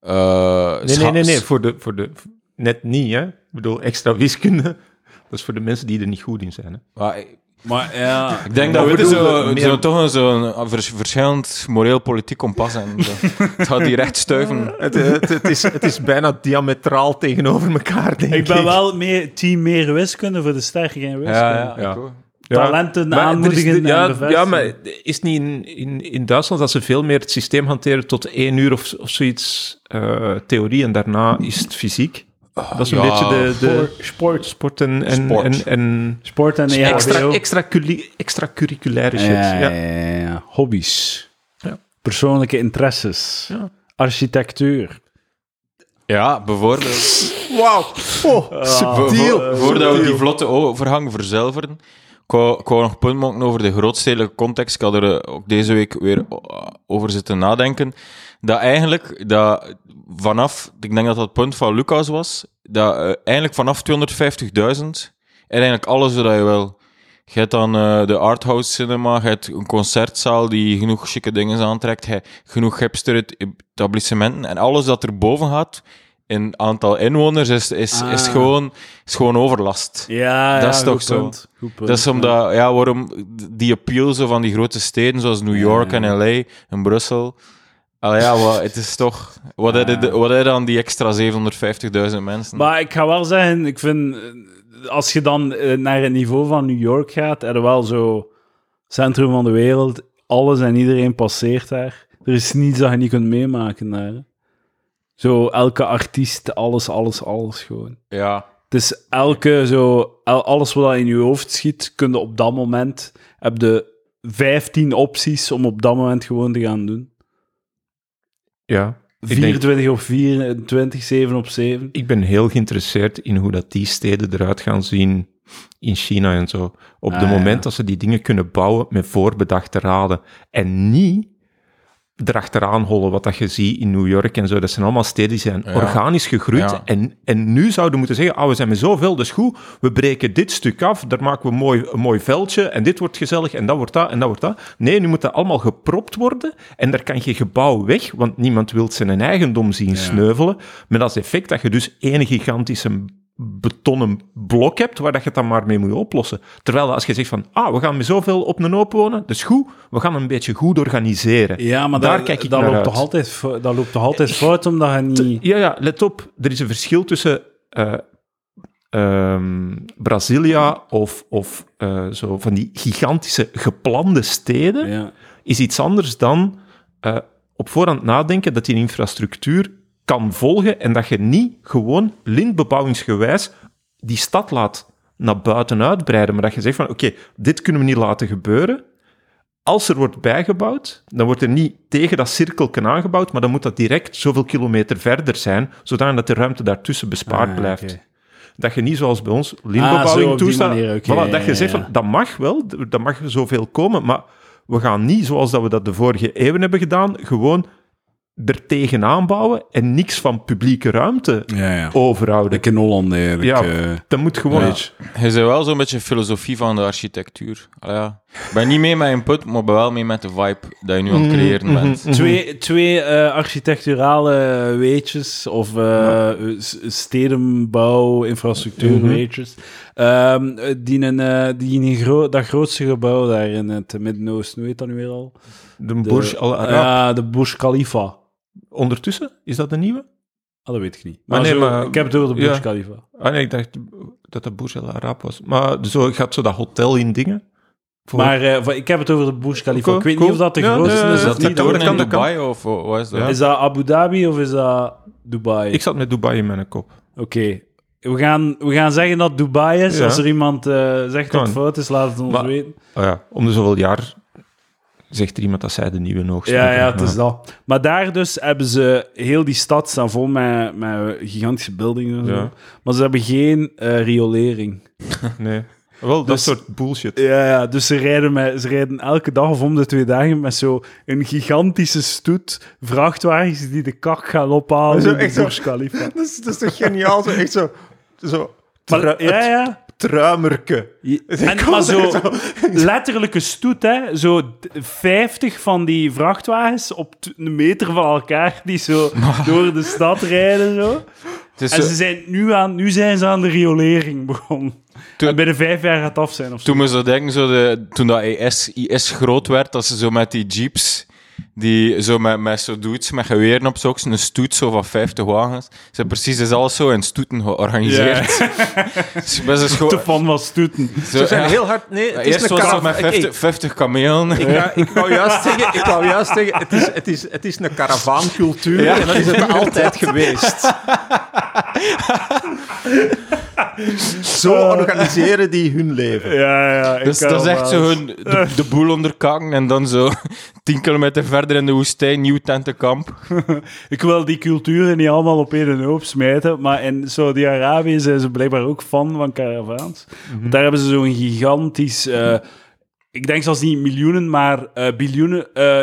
Nee, nee, nee, nee. Voor de, voor de, net niet, hè. Ik bedoel, extra wiskunde. Dat is voor de mensen die er niet goed in zijn, hè. Maar ik- Maar ja... ik denk dat we bedoel, zo, meer- zo toch een zo'n vers- verschillend moreel-politiek kompas hebben. Het gaat die recht stuiven. Het, het, het is, het is bijna diametraal tegenover elkaar, denk ik. Ik ben wel meer, team meer wiskunde voor de sterke geen wiskunde. Ja, ja, Ja. Ja. Talenten Maar is- aanmoedigen ja, en bevestigen. Ja, maar is het niet in, in, in Duitsland dat ze veel meer het systeem hanteren tot één uur of, of zoiets eh, theorie en daarna is het fysiek? Dat is een ja, beetje de, de Sport, sport, sport en, en, Sport. en, en sport en EHBO. extra, extra, extracurriculaire shit. Ja, Ja. ja. Hobby's. Ja. Persoonlijke interesses. Ja. Architectuur. Ja, bijvoorbeeld. Wauw, oh, subtiel. vo- voordat we die vlotte overgang verzilveren, ik wou, ik wou nog een punt maken over de grootstedelijke context. Ik had er eh, ook deze week weer eh, over zitten nadenken. Dat eigenlijk, dat vanaf, ik denk dat dat het punt van Lucas was, dat eh, eigenlijk vanaf 250.000 en eigenlijk alles wat je wil. Je hebt dan eh, de arthouse cinema, je hebt een concertzaal die genoeg chique dingen aantrekt, je genoeg hipster etablissementen en alles dat er boven gaat in aantal inwoners is, is, is, Ah. gewoon, is gewoon overlast. Ja, Dat ja, is toch zo. punt. Goed punt. Dat is omdat, ja, waarom die appeal zo van die grote steden zoals New York Ja. en LA en Brussel. Allee, ja, wat, het is toch. Wat Ja. heb je wat heb je dan die extra 750.000 mensen? Maar ik ga wel zeggen, ik vind, als je dan eh, naar het niveau van New York gaat, er wel zo centrum van de wereld, alles en iedereen passeert daar. Er is niets dat je niet kunt meemaken daar. Zo, elke artiest, alles, alles, alles gewoon. ja. Het is elke, zo, alles wat in je hoofd schiet, kun je op dat moment, heb je 15 opties om op dat moment gewoon te gaan doen. Ja, ik, denk, 24 op 24, 7 op 7. ik ben heel geïnteresseerd in hoe dat die steden eruit gaan zien in China en zo. Op Ah, het ja. moment dat ze die dingen kunnen bouwen met voorbedachte raden en niet erachteraan hollen wat dat je ziet in New York en zo. Dat zijn allemaal steden die zijn Ja. organisch gegroeid. Ja. En, en nu zouden moeten zeggen, ah, we zijn met zoveel, dus goed, we breken dit stuk af, daar maken we een mooi, een mooi veldje en dit wordt gezellig en dat wordt dat en dat wordt dat. Nee, nu moet dat allemaal gepropt worden en daar kan je gebouw weg, want niemand wil zijn eigendom zien sneuvelen. Met als effect dat je dus één gigantische betonnen blok hebt, waar dat je het dan maar mee moet oplossen. Terwijl als je zegt van, ah, we gaan met zoveel op een hoop wonen, dus goed, we gaan een beetje goed organiseren. Ja, maar Daar dat, kijk ik dat, naar loopt uit. toch altijd, dat loopt toch altijd fout, omdat je niet... Ja, ja, let op. Er is een verschil tussen eh, ehm, Brasilia of, of eh, zo van die gigantische geplande steden. Ja. Is iets anders dan eh, op voorhand nadenken dat die infrastructuur kan volgen en dat je niet gewoon lintbebouwingsgewijs die stad laat naar buiten uitbreiden, maar dat je zegt van oké, dit kunnen we niet laten gebeuren. Als er wordt bijgebouwd, dan wordt er niet tegen dat cirkelken aangebouwd, maar dan moet dat direct zoveel kilometer verder zijn, zodat de ruimte daartussen bespaard Ah, blijft. Dat je niet zoals bij ons Ah, lintbebouwing toestaat. dat je zegt van, dat mag wel, dat mag zoveel komen, maar we gaan niet zoals dat we dat de vorige eeuwen hebben gedaan, gewoon er tegenaan bouwen en niks van publieke ruimte Ja, ja. overhouden. Ik in Holland eigenlijk. Ja, eh. dat moet gewoon... Ja. Je zei wel zo'n beetje filosofie van de architectuur. Allee, ja. Ik ben niet mee met input, maar ben wel mee met de vibe dat je nu aan het Mhm, creëren bent. mhm. Twee, twee eh, architecturale weetjes, of eh, s- stedenbouw, infrastructuur Mhm. weetjes. Ehm, die een, eh, die een gro dat grootste gebouw daar in het Midden-Oosten, hoe heet dat nu weer al? De De- Burj Al Arab. Ja, de Burj Khalifa. Ondertussen? Is dat de nieuwe? Ah, dat weet ik niet. Maar, nee, zo- maar- ik heb het over de Burj ja. Khalifa. Ah nee, ik dacht dat dat Burj Al Arab was. Maar zo gaat zo dat hotel in dingen. Voor- Maar eh, ik heb het over de Burj Khalifa. Cool, ik weet cool. niet of dat de Ja, grootste nee, is. Is dat de dat toren kan, in. Dubai of wa- wat is dat? Ja. Is dat Abu Dhabi of is dat Dubai? Ik zat met Dubai in mijn kop. Oké. We gaan, we gaan zeggen dat Dubai is. Als er iemand eh, zegt dat het fout is, laat het ons Maar- weten. Oh ja, om de zoveel jaar zegt er iemand dat zij de nieuwe hoogste Ja, ja, het is dat. Maar daar dus hebben ze... Heel die stad staan vol met, met gigantische buildingen en zo. Ja. Maar ze hebben geen eh, riolering. Nee. Wel, dat Dus- soort bullshit. Ja, ja, dus ze rijden, met, ze rijden elke dag of om de twee dagen met zo een gigantische stoet vrachtwagens die de kak gaan ophalen Zo, echt zo. Dat is, dat is toch geniaal? Zo, echt zo... zo Maar, ja, het ja. Truimerke. En, maar echt zo, letterlijke stoet, hè. Zo d- 50 van die vrachtwagens op een meter van elkaar die zo door de stad rijden. Zo. Is En zo- ze zijn nu, aan, nu zijn ze aan de riolering begonnen. Toen- En binnen vijf jaar gaat het af zijn of zo. Toen we zo denken, zo de, toen dat IS, IS groot werd, dat ze zo met die jeeps, die zo met, met zo dudes met geweren op zoks, een stoet zo van 50 wagens. Ze precies is alles zo in stoeten georganiseerd. Dus best Te fan van stoeten. Zo, Ze zijn ja. heel hard... Nee, het is Eerst een was het met Oké, 50, 50 kamelen. Ik, ga, ik wou juist zeggen, ik wou juist zeggen het, is, het, is, het is een caravaancultuur en dat is het altijd geweest. Zo organiseren die hun leven. Ja, ja. ik Dus dat is wel echt zo hun, de, de boel onderkakken en dan zo 10 kilometer verder in de woestijn, nieuw tentenkamp. Ik wil die culturen niet allemaal op één hoop smijten, maar in Saudi-Arabië zijn ze blijkbaar ook fan van caravaans. Want daar hebben ze zo'n gigantisch, eh, ik denk zelfs niet miljoenen, maar eh, biljoenen, eh,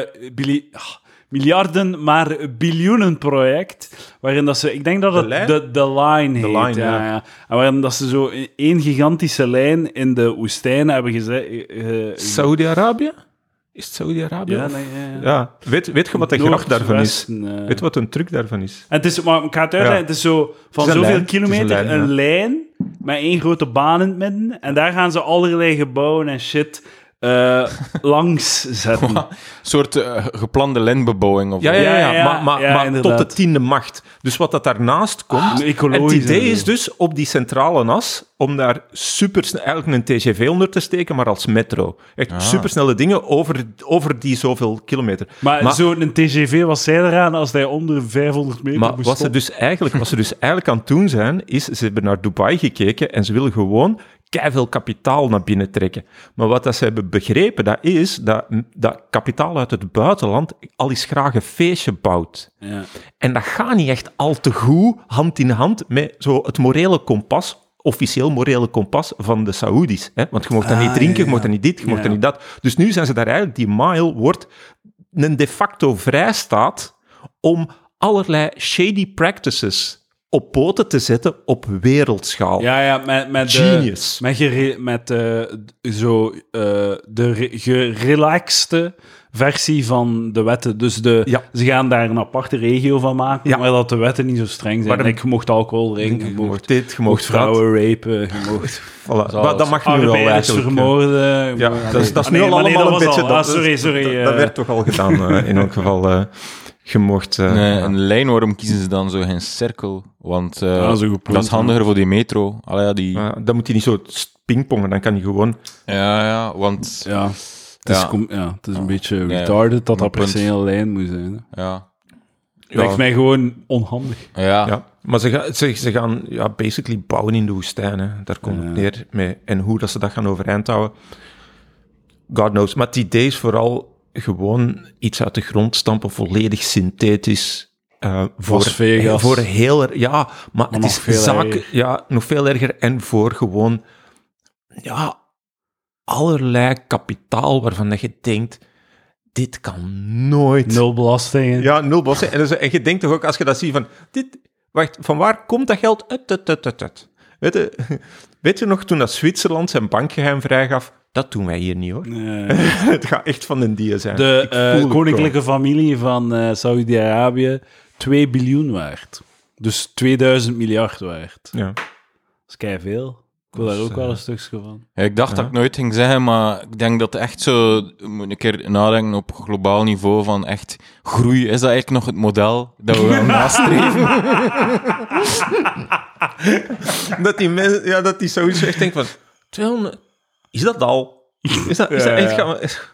ah, miljarden, maar biljoenen project, waarin dat ze, ik denk dat De het de, de line heet, Line, ja, ja. ja. En waarin dat ze zo één gigantische lijn in de woestijn hebben gezet. Saudi-Arabië? Is het Saudi-Arabië? ja, nee, ja, ja. Ja, weet, weet je wat de gracht daarvan is? eh. Weet je wat een truc daarvan is? En het is, maar ik ga het uitleggen, Ja. het is zo van Het is een zoveel lijn, is een kilometer lijn, een ja. lijn met één grote baan in het midden. En daar gaan ze allerlei gebouwen en shit eh, langs zetten. Een soort eh, geplande lintbebouwing. Of Ja, ja, ja, Ja, ja, maar, maar, ja, maar tot de tiende macht. Dus wat dat daarnaast komt... Ah, en ecologisch het idee is dus op die centrale as om daar super eigenlijk een TGV onder te steken, maar als metro. Echt Ah. supersnelle dingen over, over die zoveel kilometer. Maar, Maar- zo'n TGV, was zij eraan als hij onder de 500 meter Maar moest wat ze, dus eigenlijk, wat ze dus eigenlijk aan het doen zijn, is ze hebben naar Dubai gekeken en ze willen gewoon veel kapitaal naar binnen trekken. Maar wat dat ze hebben begrepen, dat is dat, dat kapitaal uit het buitenland al eens graag een feestje bouwt. Ja. En dat gaat niet echt al te goed hand in hand met zo het morele kompas, officieel morele kompas van de Saoedi's. Hè? Want je mocht dat Ah, niet drinken, ja, je mocht dat niet dit, je mocht dat niet dat. Dus nu zijn ze daar eigenlijk, die mile wordt een de facto vrijstaat om allerlei shady practices op poten te zetten op wereldschaal. Ja, ja, met, met, de- Genius. met, gere- met eh, zo, eh, de re- gerelaxte versie van de wetten. Dus de, Ja. ze gaan daar een aparte regio van maken, Ja. maar dat de wetten niet zo streng zijn. Maar je mocht alcohol drinken, Je mocht dit, je mocht vrouwen rapen, je mocht Voilà. Dat mag nu wel eigenlijk. eh. vermoorden. Ja, dat is, dat is Ah, nu nee, al maar nee, allemaal dat een beetje... al. dat, Ah, sorry, sorry. Dat, eh. dat werd toch al gedaan, eh, in elk geval. Je mocht... eh, Nee, een lijn, waarom kiezen ze dan zo geen cirkel? Want eh, dat is een goed punt, dat is handiger voor die metro. Allee, ja, die, Ja, dan moet hij niet zo pingpongen, dan kan hij gewoon... ja, ja, want... Ja, het is, Ja. com- ja, het is een beetje retarded dat dat per se een lijn moet zijn. Hè. Ja, Lijkt mij gewoon onhandig. ja. Ja, maar ze, gaan ze, ze gaan ja, basically bouwen in de woestijn. Hè. Daar komt het Ja. neer. Mee. En hoe dat ze dat gaan overeind houden, God knows. Maar het idee is vooral gewoon iets uit de grond stampen, volledig synthetisch. eh, voor, Vegas. voor heel... er- Ja, maar, het is veel erger. Ja, nog veel erger. En voor gewoon... Ja, allerlei kapitaal waarvan dat je denkt... Dit kan nooit Nul belastingen. ja, nul bossen. En, dus- en je denkt toch ook, als je dat ziet, van... Dit, wacht, van waar komt dat geld? Ut, ut, ut, ut, ut. Weet, je, weet je nog, toen dat Zwitserland zijn bankgeheim vrijgaf, Dat doen wij hier niet, hoor. Eh, het gaat echt van een dia zijn. de eh, koninklijke familie van eh Saudi-Arabië 2 biljoen waard. Dus 2000 miljard waard. Ja. Dat is kei veel. Ik wil daar is, ook wel eh, een stukje van. Ja, ik dacht Ja. dat ik nooit ging zeggen, maar ik denk dat echt zo... moet een keer nadenken op globaal niveau van echt groei. Is dat eigenlijk nog het model dat we gaan nastreven? dat die mensen, ja, dat die zoiets echt denkt van, 200, is dat al? Is dat, is Ja, dat echt, gaan we-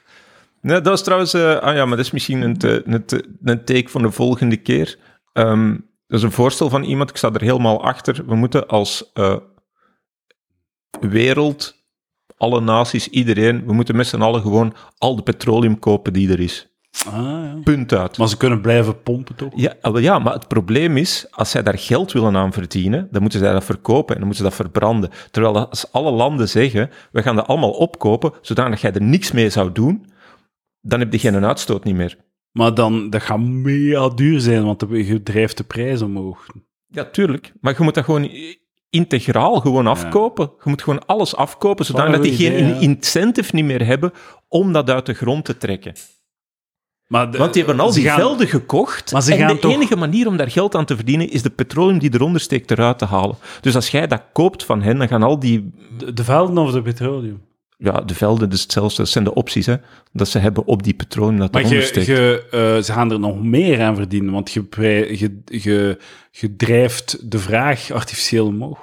Nee, dat was trouwens, eh, ah ja, maar dat is misschien een, te- een, te- een take van de volgende keer. Ehm, dat is een voorstel van iemand, ik sta er helemaal achter. We moeten als eh, wereld, alle naties, iedereen, we moeten met z'n allen gewoon al de petroleum kopen die er is. Ah, ja. Punt uit. Maar ze kunnen blijven pompen, toch? Ja, ja, maar het probleem is, als zij daar geld willen aan verdienen, dan moeten zij dat verkopen en dan moeten ze dat verbranden. Terwijl als alle landen zeggen, we gaan dat allemaal opkopen, zodanig jij er niks mee zou doen, dan heb je geen uitstoot niet meer. Maar dan, dat gaat mega duur zijn, want je drijft de prijs omhoog. Ja, tuurlijk. Maar je moet dat gewoon integraal gewoon afkopen. Je moet gewoon alles afkopen, Wel zodanig een dat die geen idee, ja. incentive niet meer hebben om dat uit de grond te trekken. Maar de- Want die hebben al die gaan- velden gekocht. Maar ze en gaan de toch- enige manier om daar geld aan te verdienen is de petroleum die eronder steekt eruit te halen. Dus als jij dat koopt van hen, dan gaan al die... De, de velden of de petroleum? Ja, de velden, dus hetzelfde, dat zijn de opties hè, dat ze hebben op die petroleum dat Maar eronder je, steekt. je, eh, ze gaan er nog meer aan verdienen, want je, je, je, je drijft de vraag artificieel omhoog.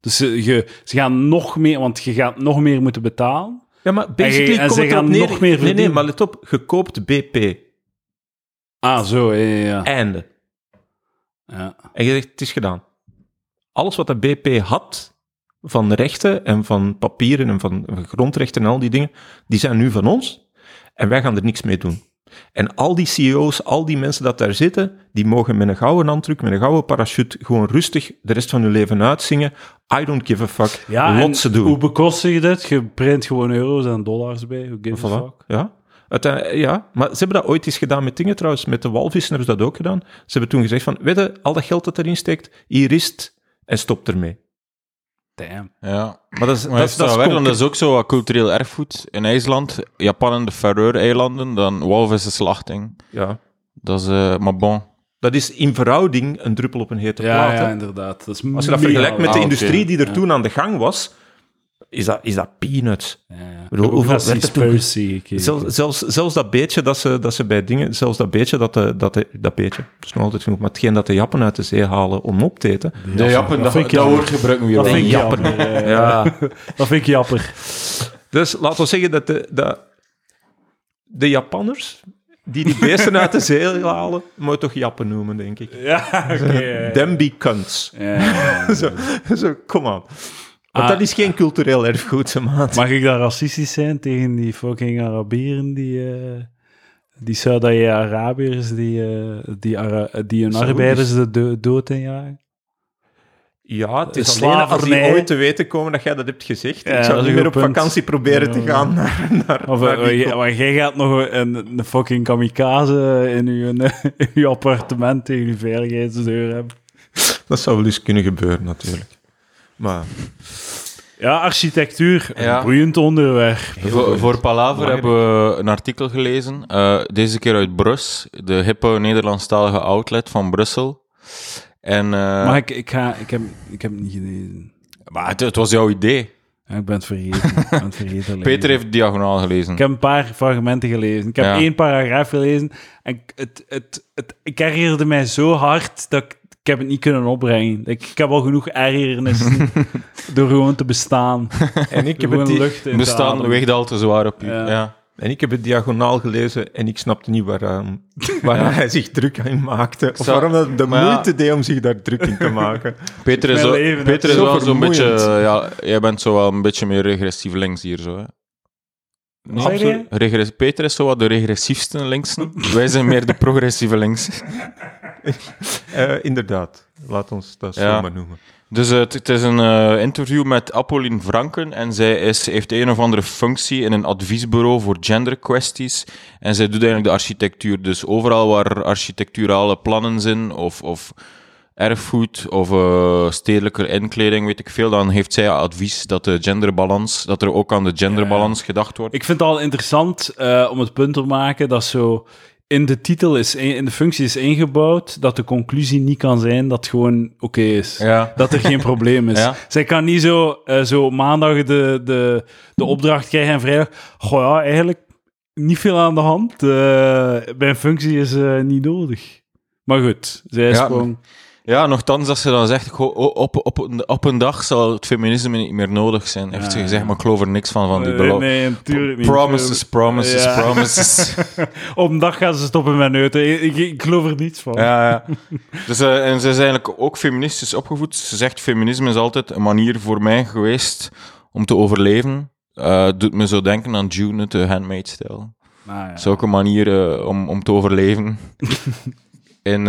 Dus ze, je, ze gaan nog meer, want je gaat nog meer moeten betalen. Ja, maar basically en komt ze het erop neer... nog meer nee, nee, maar let op, gekoopt BP, Ah, zo, ja, ja, ja. einde. ja. En je zegt, het is gedaan. Alles wat de BP had, van rechten en van papieren en van van grondrechten en al die dingen, die zijn nu van ons. En wij gaan er niks mee doen. En al die CEO's, al die mensen dat daar zitten, die mogen met een gouden handdruk, met een gouden parachute, gewoon rustig de rest van hun leven uitzingen. I don't give a fuck. Ja, Lot ze doen. hoe bekostig je dit? Je print gewoon euro's en dollars bij. Who gives a fuck? Ja. Uiteindelijk- ja, maar ze hebben dat ooit eens gedaan met dingen trouwens. Met de walvissen hebben ze dat ook gedaan. Ze hebben toen gezegd van, weet je, al dat geld dat erin steekt, hier is het en stop ermee. Damn. Ja. Maar dat is, Maar dat, is dat is dat, dat is ook zo wat cultureel erfgoed in IJsland, Japan en de Faroe-eilanden, dan walvissenslachting. Ja. Dat is, eh, maar bon. Dat is in verhouding een druppel op een hete Ja, plaat. ja, inderdaad. Dat is Als je dat vergelijkt met de Ah, industrie die er Ja. toen aan de gang was, is dat, is dat peanuts. Ja, ja. bedoel, hoeveel er. Zelfs, zelfs, zelfs dat beetje dat ze, dat ze bij dingen, zelfs dat beetje dat de, dat de, dat beetje, dat is nog altijd genoeg, maar hetgeen dat de jappen uit de zee halen om op te eten. De Jappen, dat, vind ik dat woord gebruiken we Dat vind ik jappen. eh. Ja. Dat vind ik jammer. Dus laten we zeggen dat de, dat de Japanners, die die beesten uit de zee halen, moet je toch jappen noemen, denk ik. Ja, oké. Cunts. Ja, ja. Zo, zo kom aan. Want Ah. dat is geen cultureel erfgoed, maat. Mag ik daar racistisch zijn tegen die fucking Arabieren, die, eh die Saudi-Arabiërs, die, eh, die, Ara- die hun arbeiders de do dood injagen? Ja, het is alleen als die ooit te weten komen dat jij dat hebt gezegd. Ja, ik zou niet meer op punt. vakantie proberen te Ja. gaan naar, naar, Of naar eh, jij- maar jij gaat nog een, een fucking kamikaze in uw, in uw appartement tegen uw veiligheidsdeur hebben. Dat zou wel eens kunnen gebeuren, natuurlijk. Maar Ja, architectuur, Ja. een boeiend onderwerp. Voor, voor Palaver hebben we een artikel gelezen, eh, deze keer uit Brus, de hippe Nederlandstalige outlet van Brussel. En, eh, Maar ik, ik, ga, ik, heb, ik heb het niet gelezen. maar het, het was jouw idee. Ja, ik ben het vergeten. Ik ben het vergeten Peter heeft diagonaal gelezen. Ik heb een paar fragmenten gelezen. Ik heb Ja. één paragraaf gelezen. En ik- het, het, het, ik ergerde mij zo hard dat ik, ik heb het niet kunnen opbrengen. Ik, ik heb al genoeg ergernissen door gewoon te bestaan. en ik, heb het lucht Bestaan weegt al te zwaar op u. Ja. Ja. En ik heb het diagonaal gelezen en ik snapte niet waaraan, waar hij zich druk aan maakte. Of Zou- waarom dat de ja. moeite deed om zich daar druk in te maken. Peter is, leven, Peter is Zo wel zo'n beetje... Ja, jij bent zo wel een beetje meer regressief links hier, zo, hè? Regres- Peter is zo wat de regressiefste linksen. Wij zijn meer de progressieve links. Eh, inderdaad, laat ons dat Ja. zo maar noemen. Dus het, het is een eh, interview met Apolline Franken en zij is, heeft een of andere functie in een adviesbureau voor genderkwesties en zij doet eigenlijk de architectuur. Dus overal waar architecturale plannen zijn of, of erfgoed of eh, stedelijke inkleding, weet ik veel, dan heeft zij advies dat de genderbalans, dat er ook aan de genderbalans gedacht wordt. Ik vind het al interessant eh, om het punt te maken dat zo in de titel is, in de functie is ingebouwd dat de conclusie niet kan zijn dat het gewoon oké is. Ja. Dat er geen probleem is. Ja. Zij kan niet zo, eh, zo maandag de, de, de opdracht krijgen en vrijdag. Goh ja, eigenlijk niet veel aan de hand. Eh mijn functie is eh, niet nodig. Maar goed, zij is Ja, gewoon. Ja, nogthans dat ze dan zegt, op, op, op, een- dag zal het feminisme niet meer nodig zijn, heeft ze gezegd, maar ik geloof er niks van, van die Nee, belofte. nee, natuurlijk niet. Promises, promises, Ja. promises. Op een dag gaan ze stoppen met neuten. Ik, ik geloof er niets van. Ja, ja. Dus, eh, en ze is eigenlijk ook feministisch opgevoed. Ze zegt, feminisme is altijd een manier voor mij geweest om te overleven. Eh, doet me zo denken aan June, de Handmaid's Tale. Ah, ja. Dat is ook een manier eh, om, om te overleven. In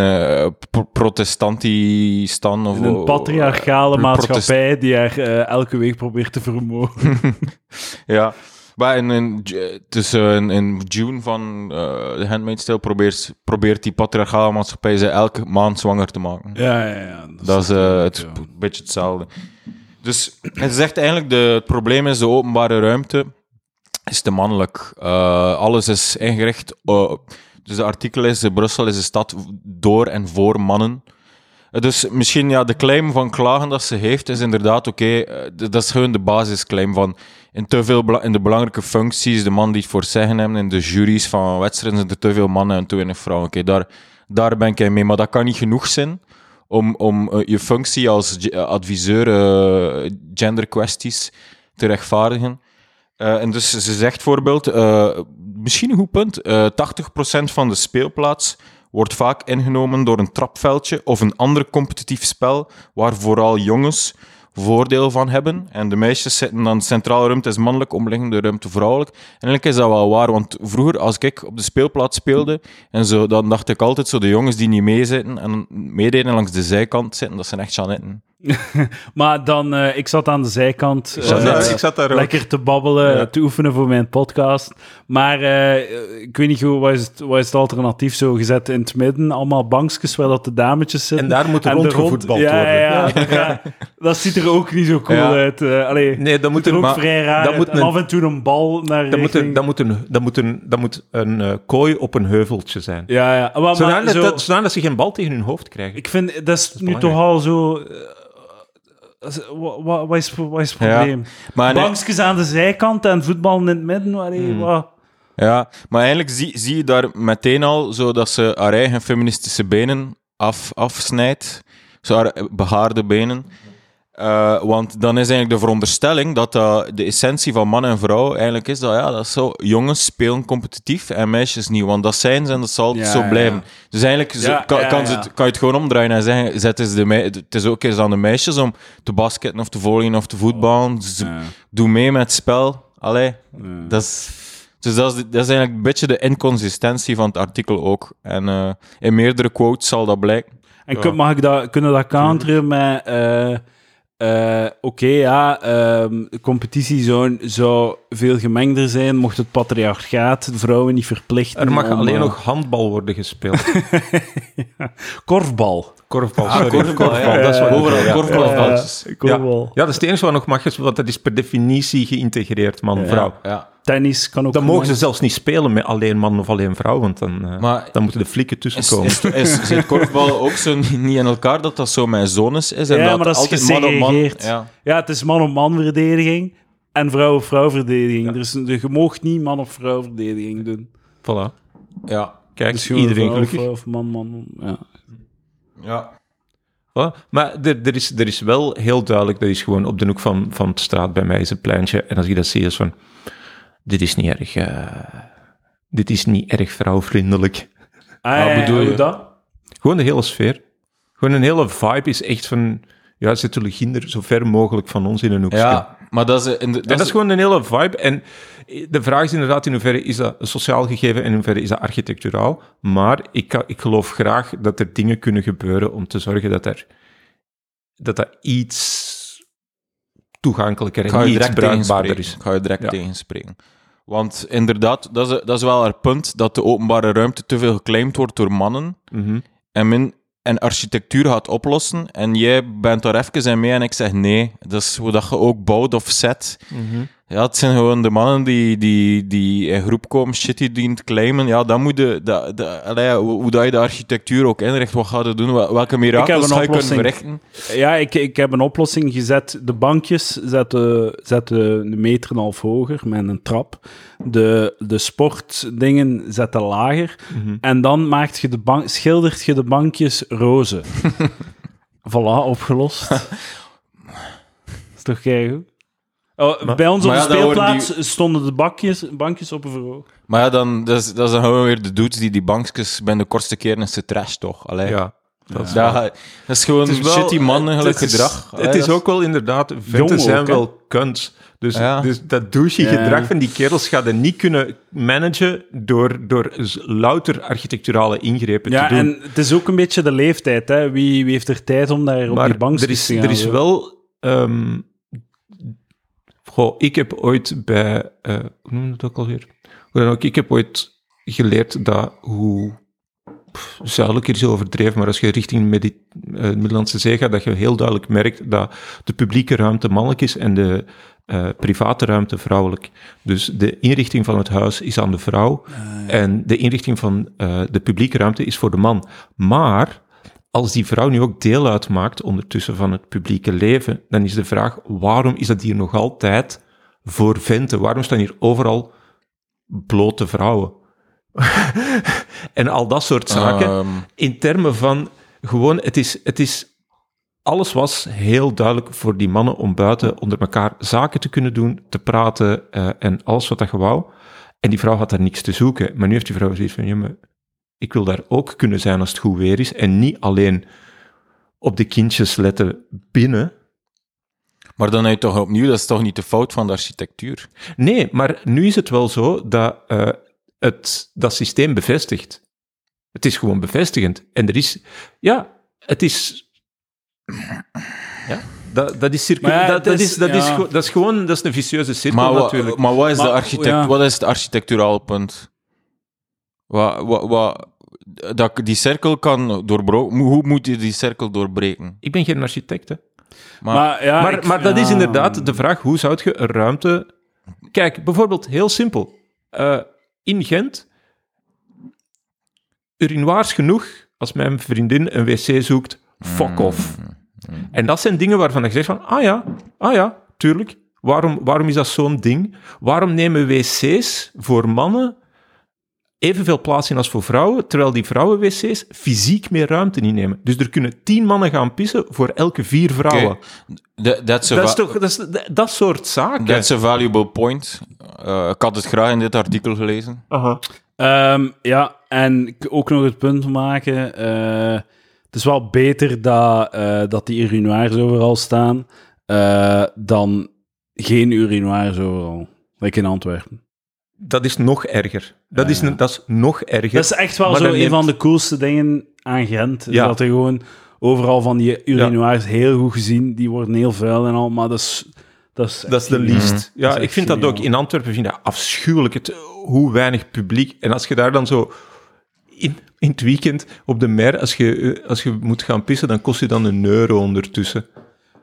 pro- protestantistan. Of, In een patriarchale maatschappij die haar eh, elke week probeert te vermogen. Ja. Maar in, eh, in, in June van eh The Handmaid's Tale probeert, probeert die patriarchale maatschappij ze elke maand zwanger te maken. ja, ja, ja. Dat is eh, het, ja. een beetje hetzelfde. Dus het zegt eigenlijk, de, het probleem is de openbare ruimte is te mannelijk. Alles is ingericht... eh, dus de artikel is, Brussel is een stad door en voor mannen. Dus misschien, ja, de claim van klagen dat ze heeft, is inderdaad oké. eh, dat is gewoon de basisclaim van in, te veel in de belangrijke functies, de man die het voor zeggen hebben, in de juries van wedstrijden zijn er te veel mannen en te weinig vrouwen. Oké, daar, daar ben ik mee. Maar dat kan niet genoeg zijn om, om eh, je functie als eh, adviseur eh, genderkwesties te rechtvaardigen. En dus ze zegt bijvoorbeeld, misschien een goed punt, eh 80% van de speelplaats wordt vaak ingenomen door een trapveldje of een ander competitief spel waar vooral jongens voordeel van hebben. En de meisjes zitten dan, centrale ruimte is mannelijk, omliggende ruimte vrouwelijk. En eigenlijk is dat wel waar, want vroeger als ik op de speelplaats speelde, en zo, dan dacht ik altijd zo de jongens die niet meezitten en meededen langs de zijkant zitten, dat zijn echt Janetten. Maar dan, eh, ik zat aan de zijkant. Ik zat eh, daar- ik zat daar ook. lekker te babbelen, Ja. te oefenen voor mijn podcast. Maar eh, ik weet niet goed, wat is, het, wat is het alternatief zo gezet in het midden? Allemaal bankjes waar dat de dametjes zitten. En daar moet de rondgevoetbald ja, worden. Ja, ja, ja. dat ziet er ook niet zo cool Ja. uit. eh allee, Nee, dat moet er ook maar, vrij raar dat moet En een- af en toe een bal naar dat moet dat moet een, dat moet een, dat moet een eh, kooi op een heuveltje zijn. Ja, ja. Maar, maar Zodat, zo- dat, zodat ze geen bal tegen hun hoofd krijgen. ik vind, dat is nu belangrijk. toch al zo... wat, wat, is, wat is het Ja. probleem? Nee- Bankjes aan de zijkant en voetbal in het midden. Allee, Hmm. wat? Ja, maar eigenlijk zie, zie je daar meteen al zo dat ze haar eigen feministische benen af, afsnijdt. Zo haar behaarde benen. Eh, want dan is eigenlijk de veronderstelling dat dat de essentie van man en vrouw eigenlijk is dat, ja, dat is zo, jongens spelen competitief en meisjes niet, want dat zijn ze en dat zal Ja, zo blijven. ja. Dus eigenlijk zo- Ja, kan, ja, kan, ze het, kan je het gewoon omdraaien en zeggen, zet eens de het is ook eens aan de meisjes om te basketten of te volgen of te voetballen. Dus Ja. Doe mee met het spel. Allee, dat is... Dus dat is, dat is eigenlijk een beetje de inconsistentie van het artikel ook. En eh, in meerdere quotes zal dat blijken. En kun- mag ik dat, kunnen we dat counteren met... eh, Oké, ja, ehm, de competitie zou, zou veel gemengder zijn mocht het patriarchaat de vrouwen niet verplichten. Er mag om, alleen eh, nog handbal worden gespeeld. Korfbal. Korfbal, Ah, sorry. korfbal, ja. dat is wat Overal ja. korfbalveldjes. Eh, korfbal. Ja, dat is het enige wat nog mag, is- want dat is per definitie geïntegreerd man-vrouw. Ja. Tennis kan ook... Dan mogen ze zelfs niet spelen met alleen man of alleen vrouw, want dan, eh, Maar dan moeten de flikken is, tussenkomen. is, is, zit korfbal ook zo niet in elkaar dat dat zo met zones is? En Ja, dat maar dat is altijd man op man... Ja. Ja, het is man-op-man verdediging en vrouw-op-vrouw verdediging. Er is, je mag niet man-op-vrouw verdediging doen. Voilà. Ja. Kijk, Dus gewoon iedereen vrouw op gelukkig. vrouw Of man-man. Ja. ja. Voilà. Maar er, er, is, er is wel heel duidelijk, dat is gewoon op de hoek van, van de straat bij mij is een pleintje. En als ik dat zie, is van, dit is niet erg, eh, dit is niet erg vrouwvriendelijk. Ah, Wat ja, bedoel hoe je? dat? Gewoon de hele sfeer. Gewoon een hele vibe is echt van, ja, zet de ginder zo ver mogelijk van ons in een hoekje. ja, maar dat is... In de, en dat is gewoon een hele vibe. En de vraag is inderdaad in hoeverre is dat een sociaal gegeven en in hoeverre is dat architecturaal. Maar ik, kan- ik geloof graag dat er dingen kunnen gebeuren om te zorgen dat er, dat, dat iets toegankelijker en iets bruikbaarder is. Ik ga je direct Ja. tegenspreken. Want inderdaad, dat is, dat is wel haar punt, dat de openbare ruimte te veel geclaimd wordt door mannen Mhm. en min en architectuur gaat oplossen. En jij bent daar even in mee en ik zeg nee. Dat is hoe dat je ook bouwt of zet. Ja, het zijn gewoon de mannen die, die, die in groep komen, shit die dient claimen. Ja, dan moet je, dat, dat, allee, hoe, dat je de architectuur ook inricht, wat gaat je doen, wel- welke mirakels ga je kunnen verrichten. Ja, ik, ik heb een oplossing gezet. De bankjes zetten, zetten een meter en een half hoger met een trap. De, de sportdingen zetten lager. En dan maakt je de bank, schildert je de bankjes roze. voilà, opgelost. is toch keigoed? Oh, bij ons op de ja, speelplaats stonden de bakjes, bankjes op een verhoog. Maar ja, dan, dat, is, dat is dan gewoon weer de dudes die die bankjes bij de kortste keren is ze trash, toch? Allee, Ja, dat is Dat, dat is gewoon Het is wel- shitty mannelijk het is- gedrag. Het is ook wel inderdaad, venten zijn ook, wel kunst. Dus, Ja. dus dat douche Ja. gedrag van die kerels gaat je niet kunnen managen door, door louter architecturale ingrepen Ja, te doen. en het is ook een beetje de leeftijd. Hè? Wie, wie heeft er tijd om daar op die er is, te gaan? er is wel... ehm, goh, ik heb ooit bij... eh hoe noem je het ook alweer? Hoe dan ook, ik heb ooit geleerd dat hoe... pff, Zuidelijker is overdreven, maar als je richting Medi eh, de Middellandse Zee gaat, dat je heel duidelijk merkt dat de publieke ruimte mannelijk is en de eh, private ruimte vrouwelijk. Dus de inrichting van het huis is aan de vrouw en de inrichting van de publieke ruimte is voor de man. Maar als die vrouw nu ook deel uitmaakt ondertussen van het publieke leven, dan is de vraag, waarom is dat hier nog altijd voor venten? Waarom staan hier overal blote vrouwen? en al dat soort zaken. Ehm, In termen van gewoon, het is, het is, alles was heel duidelijk voor die mannen om buiten onder elkaar zaken te kunnen doen, te praten eh, en alles wat dat wou. En die vrouw had daar niks te zoeken. Maar nu heeft die vrouw zoiets van, ja, maar ik wil daar ook kunnen zijn als het goed weer is en niet alleen op de kindjes letten binnen. maar dan heb je toch opnieuw, dat is toch niet de fout van de architectuur? Nee, maar nu is het wel zo dat eh, het dat systeem bevestigt. Het is gewoon bevestigend. En er is, ja, het is. Ja, dat, dat is cirkel. Ja, dat, het dat, is- is, dat, is, dat is gewoon dat is een vicieuze cirkel Maar, natuurlijk. maar wat, is de architect, ja. wat is het architecturale punt? Wat, wat, wat, dat ik die cirkel kan doorbreken. Hoe moet je die cirkel doorbreken? Ik ben geen architect, hè. Maar, Maar, ja, maar, ik- maar dat is inderdaad de vraag: hoe zou je een ruimte. Kijk, bijvoorbeeld heel simpel. Eh, in Gent, urinoirs genoeg als mijn vriendin een wc zoekt, fuck off. En dat zijn dingen waarvan ik zeg van, ah ja, ah ja, tuurlijk. Waarom, waarom is dat zo'n ding? Waarom nemen wc's voor mannen evenveel plaats in als voor vrouwen, terwijl die vrouwen-wc's fysiek meer ruimte innemen? Dus er kunnen tien mannen gaan pissen voor elke vier vrouwen. That- that's, a Dat is toch dat, is, dat, soort zaken. that's a valuable point. Eh, ik had het graag in dit artikel gelezen. Aha. Ehm, ja, en ook nog het punt maken. eh, het is wel beter dat, eh, dat die urinoirs overal staan eh, dan geen urinoirs overal. Like in Antwerpen. Dat is nog erger. Dat, is, dat is nog erger. Dat is echt wel Maar zo een neemt- van de coolste dingen aan Gent. Ja. Dat er gewoon overal van die urinoirs heel goed gezien. Die worden heel vuil en al, maar dat is... Dat is, Dat is de least. geniaal. Ja, ik vind dat ook. In Antwerpen vind ik dat afschuwelijk. Het, hoe weinig publiek. En als je daar dan zo in, in het weekend op de mer, als je, eh, als je moet gaan pissen, dan kost je dan een euro ondertussen.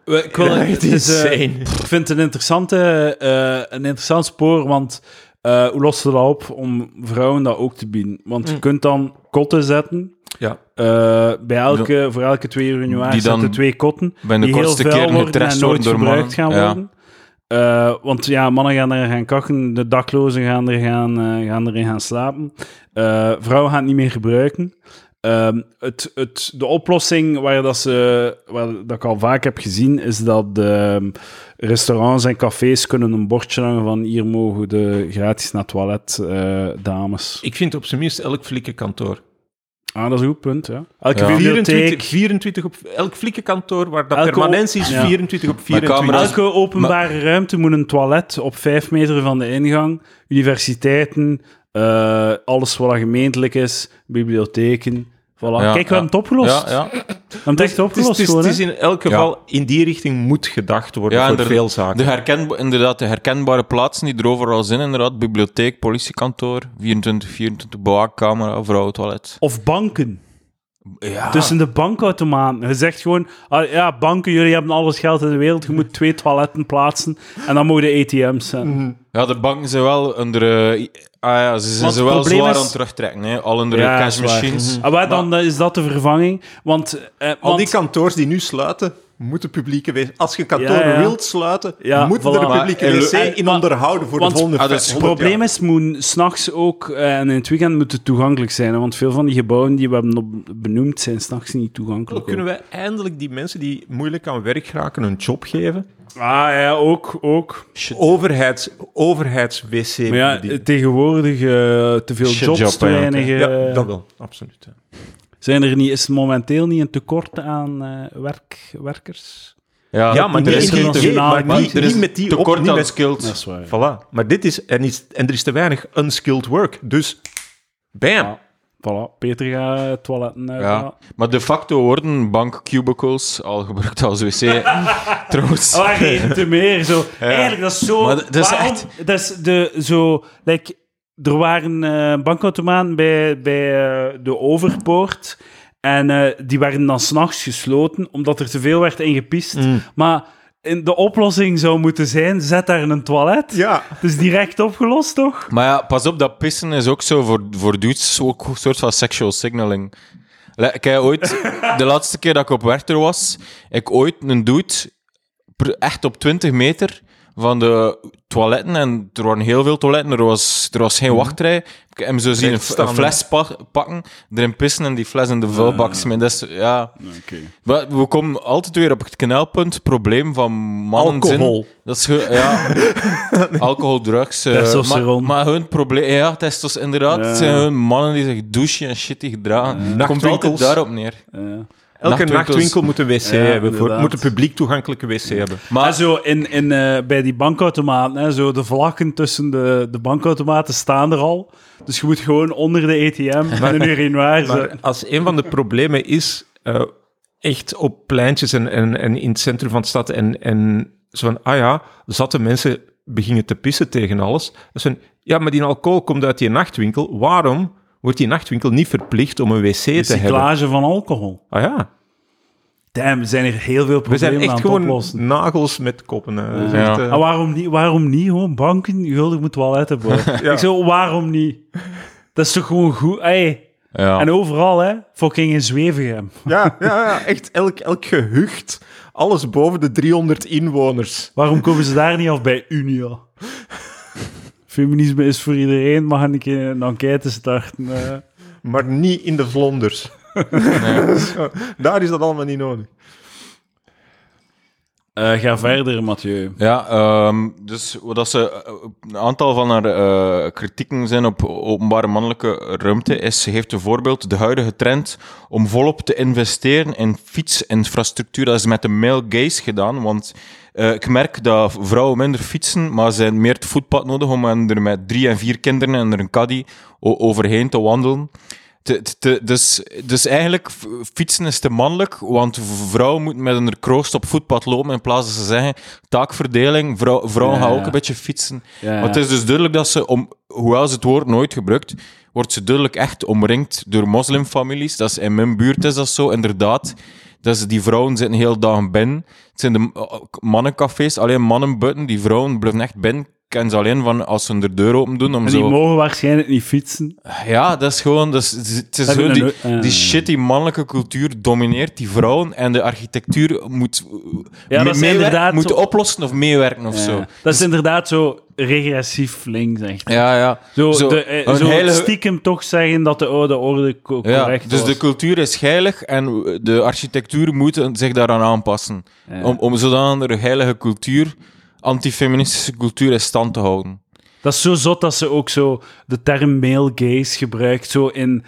We- Ik, wil, Ja, het is, eh, ik vind het een, interessante, eh, een interessant spoor, want eh, hoe lost je dat op om vrouwen dat ook te bieden? Want Mm. je kunt dan kotten zetten. Ja. eh, bij elke, voor elke twee dan zetten twee kotten. Bij de die heel keren worden en nooit door gebruikt mannen. gaan Ja. worden. Eh, want ja, mannen gaan er gaan kakken, de daklozen gaan, er gaan, eh, gaan erin gaan slapen. Eh, vrouwen gaan het niet meer gebruiken. Ehm, het, het, de oplossing waar, dat ze, waar dat ik al vaak heb gezien, is dat de restaurants en cafés kunnen een bordje hangen van hier mogen de gratis naar het toilet, eh, dames. Ik vind op zijn minst elk flikkenkantoor. Ah, dat is een goed punt, ja. Elke Ja. bibliotheek, 24, 24 op elk flikkenkantoor waar dat Elke permanentie is, op- ja. 24 op 24. camera's- Elke openbare ruimte moet een toilet op vijf meter van de ingang. Universiteiten, eh, alles wat gemeentelijk is, bibliotheken. Voilà. Ja, Kijk, we ja. hebben het opgelost. Ja, ja. We hebben het echt is, opgelost het, is, gewoon, het is in elk geval, in die richting moet gedacht worden Ja, voor veel zaken. De herken, inderdaad, de herkenbare plaatsen die er overal zijn, inderdaad. Bibliotheek, politiekantoor, 24, 24, bewaakkamer, vrouwentoilet. Of banken. Ja. Tussen de bankautomaten. Je zegt gewoon, ah, ja, banken, jullie hebben alles geld in de wereld, je moet twee toiletten plaatsen en dan mogen de ATM's zijn. Ja, de banken zijn wel onder... eh, ah ja, ze zijn ze wel zwaar is- aan het terugtrekken. Hè. Al onder Ja, de cash machines. Ah, maar dan eh, is dat de vervanging, want... eh, Al want- die kantoors die nu sluiten, moeten publieke wc... Als je een kantoor Ja, ja. wilt sluiten, Ja, moet voilà. er een publieke wc en- in maar- onderhouden voor want- de volgende Ah, Het 100 probleem is, moet s'nachts ook eh, en in het weekend moet het toegankelijk zijn. Hè, want veel van die gebouwen die we hebben op, benoemd zijn s'nachts niet toegankelijk. Kunnen wij eindelijk die mensen die moeilijk aan werk geraken een job geven? Ah ja, ook. ook. Overheids, overheids-wc. Maar ja, tegenwoordig eh, te veel jobs, te hè. weinig... ja, dat wel, absoluut. ja. Zijn er niet, is er momenteel niet een tekort aan eh, werk, werkers? Ja, Ja, maar er is geen te- nee, maar niet, er is niet met die op, tekort niet aan met- skilled. Dat is waar. Voilà. Maar dit is en, is... en er is te weinig unskilled work. Dus, bam. Ja. Voilà, Peter gaat toiletten uit. Ja. Maar de facto worden bankcubicles al gebruikt als wc. Trouwens. Oh, geen te meer. Zo. Eigenlijk, dat is zo... Maar dat is waarom- echt- Dat is de, zo... Like, er waren eh bankautomaten bij, bij eh, de Overpoort. En eh, die werden dan s'nachts gesloten, omdat er te veel werd ingepist. Mm. Maar in de oplossing zou moeten zijn, zet daar een toilet. Ja. Het is direct opgelost, toch? Maar ja, pas op, dat pissen is ook zo voor, voor dudes ook een soort van sexual signaling. Heb ooit, de laatste keer dat ik op Werchter was, ik ooit een dude echt op 20 meter van de toiletten, en er waren heel veel toiletten, er was, er was geen wachtrij. Ik heb hem zo zien een, fles pa- pakken, erin pissen en die fles in de vuilbak smijten. Dat is, ja... Oké. We komen altijd weer op het knelpunt, het probleem van mannen Alcohol. Dat is ge- ja, alcohol, drugs. eh, Testosteron. Maar, maar hun probleem, ja, testos, inderdaad. Het zijn hun mannen die zich douchen en shit gedragen. Komt altijd Nachtwinkels. daarop neer. Ja. Elke nachtwinkel moet een wc Ja, hebben. Voor, moet een publiek toegankelijke wc hebben. Maar En zo in, in, eh, bij die bankautomaten, hè, zo de vlakken tussen de, de bankautomaten staan er al. Dus je moet gewoon onder de ATM met een urinoir Maar als een van de problemen is, eh, echt op pleintjes en, en, en in het centrum van de stad, en, en zo van, ah ja, zatte mensen beginnen te pissen tegen alles. Dat is van, ja, maar die alcohol komt uit die nachtwinkel. Waarom wordt die nachtwinkel niet verplicht om een wc te hebben? Recyclage van alcohol. Ah ja, Damn, er zijn er heel veel we problemen zijn aan echt het gewoon oplossen. nagels met koppen. Ja. echt, eh, waarom niet? Waarom niet? Gewoon banken, guldig moet toiletten bouwen. Ja. Ik zo, waarom niet? Dat is toch gewoon goed? Ey. ja. En overal, hè? Fucking in Zwevegem. ja, ja, ja, echt elk, elk gehucht. Alles boven de 300 inwoners. Waarom komen ze daar niet af bij Unia? Feminisme is voor iedereen, mag een keer een enquête starten. eh. Maar niet in de Vlonders. Daar is dat allemaal niet nodig. Eh, ga verder, Mathieu. Ja, ehm, dus wat ze, eh, een aantal van haar eh, kritieken zijn op openbare mannelijke ruimte is, ze geeft een voorbeeld, de huidige trend om volop te investeren in fietsinfrastructuur, dat is met de male gaze gedaan, want ik merk dat vrouwen minder fietsen, maar ze hebben meer het voetpad nodig om er met drie en vier kinderen en er een caddy overheen te wandelen. Te- te- dus, dus eigenlijk, fietsen is te mannelijk, want vrouwen moeten met een kroost op voetpad lopen in plaats dat ze zeggen, taakverdeling, vrouw, vrouwen Ja, gaan ook een beetje fietsen. Maar het is dus duidelijk dat ze, om, hoewel ze het woord nooit gebruikt, wordt ze duidelijk echt omringd door moslimfamilies. Dat is, in mijn buurt is dat zo, inderdaad. Dat is, die vrouwen zitten heel dagen binnen. Het zijn de uh, mannencafés, alleen mannen buiten. Die vrouwen blijven echt binnen. Kennen ze alleen van als ze de deur open doen. Om En die zo... mogen waarschijnlijk niet fietsen. Ja, dat is gewoon... Dat is, het is zo die, nooit- eh. die shit, die mannelijke cultuur domineert die vrouwen en de architectuur moet, Ja, dat is meewer- inderdaad moet zo- oplossen of meewerken of Ja. zo. Dat is inderdaad zo regressief links, echt. Ja, ja. Zo, Zo, de, eh, een zo heilige- stiekem toch zeggen dat de oude orde co- Ja, correct dus was. de cultuur is heilig en de architectuur moet zich daaraan aanpassen. Ja. Om, om zodanig de heilige cultuur, antifeministische cultuur in stand te houden. Dat is zo zot dat ze ook zo de term male gaze gebruikt, zo in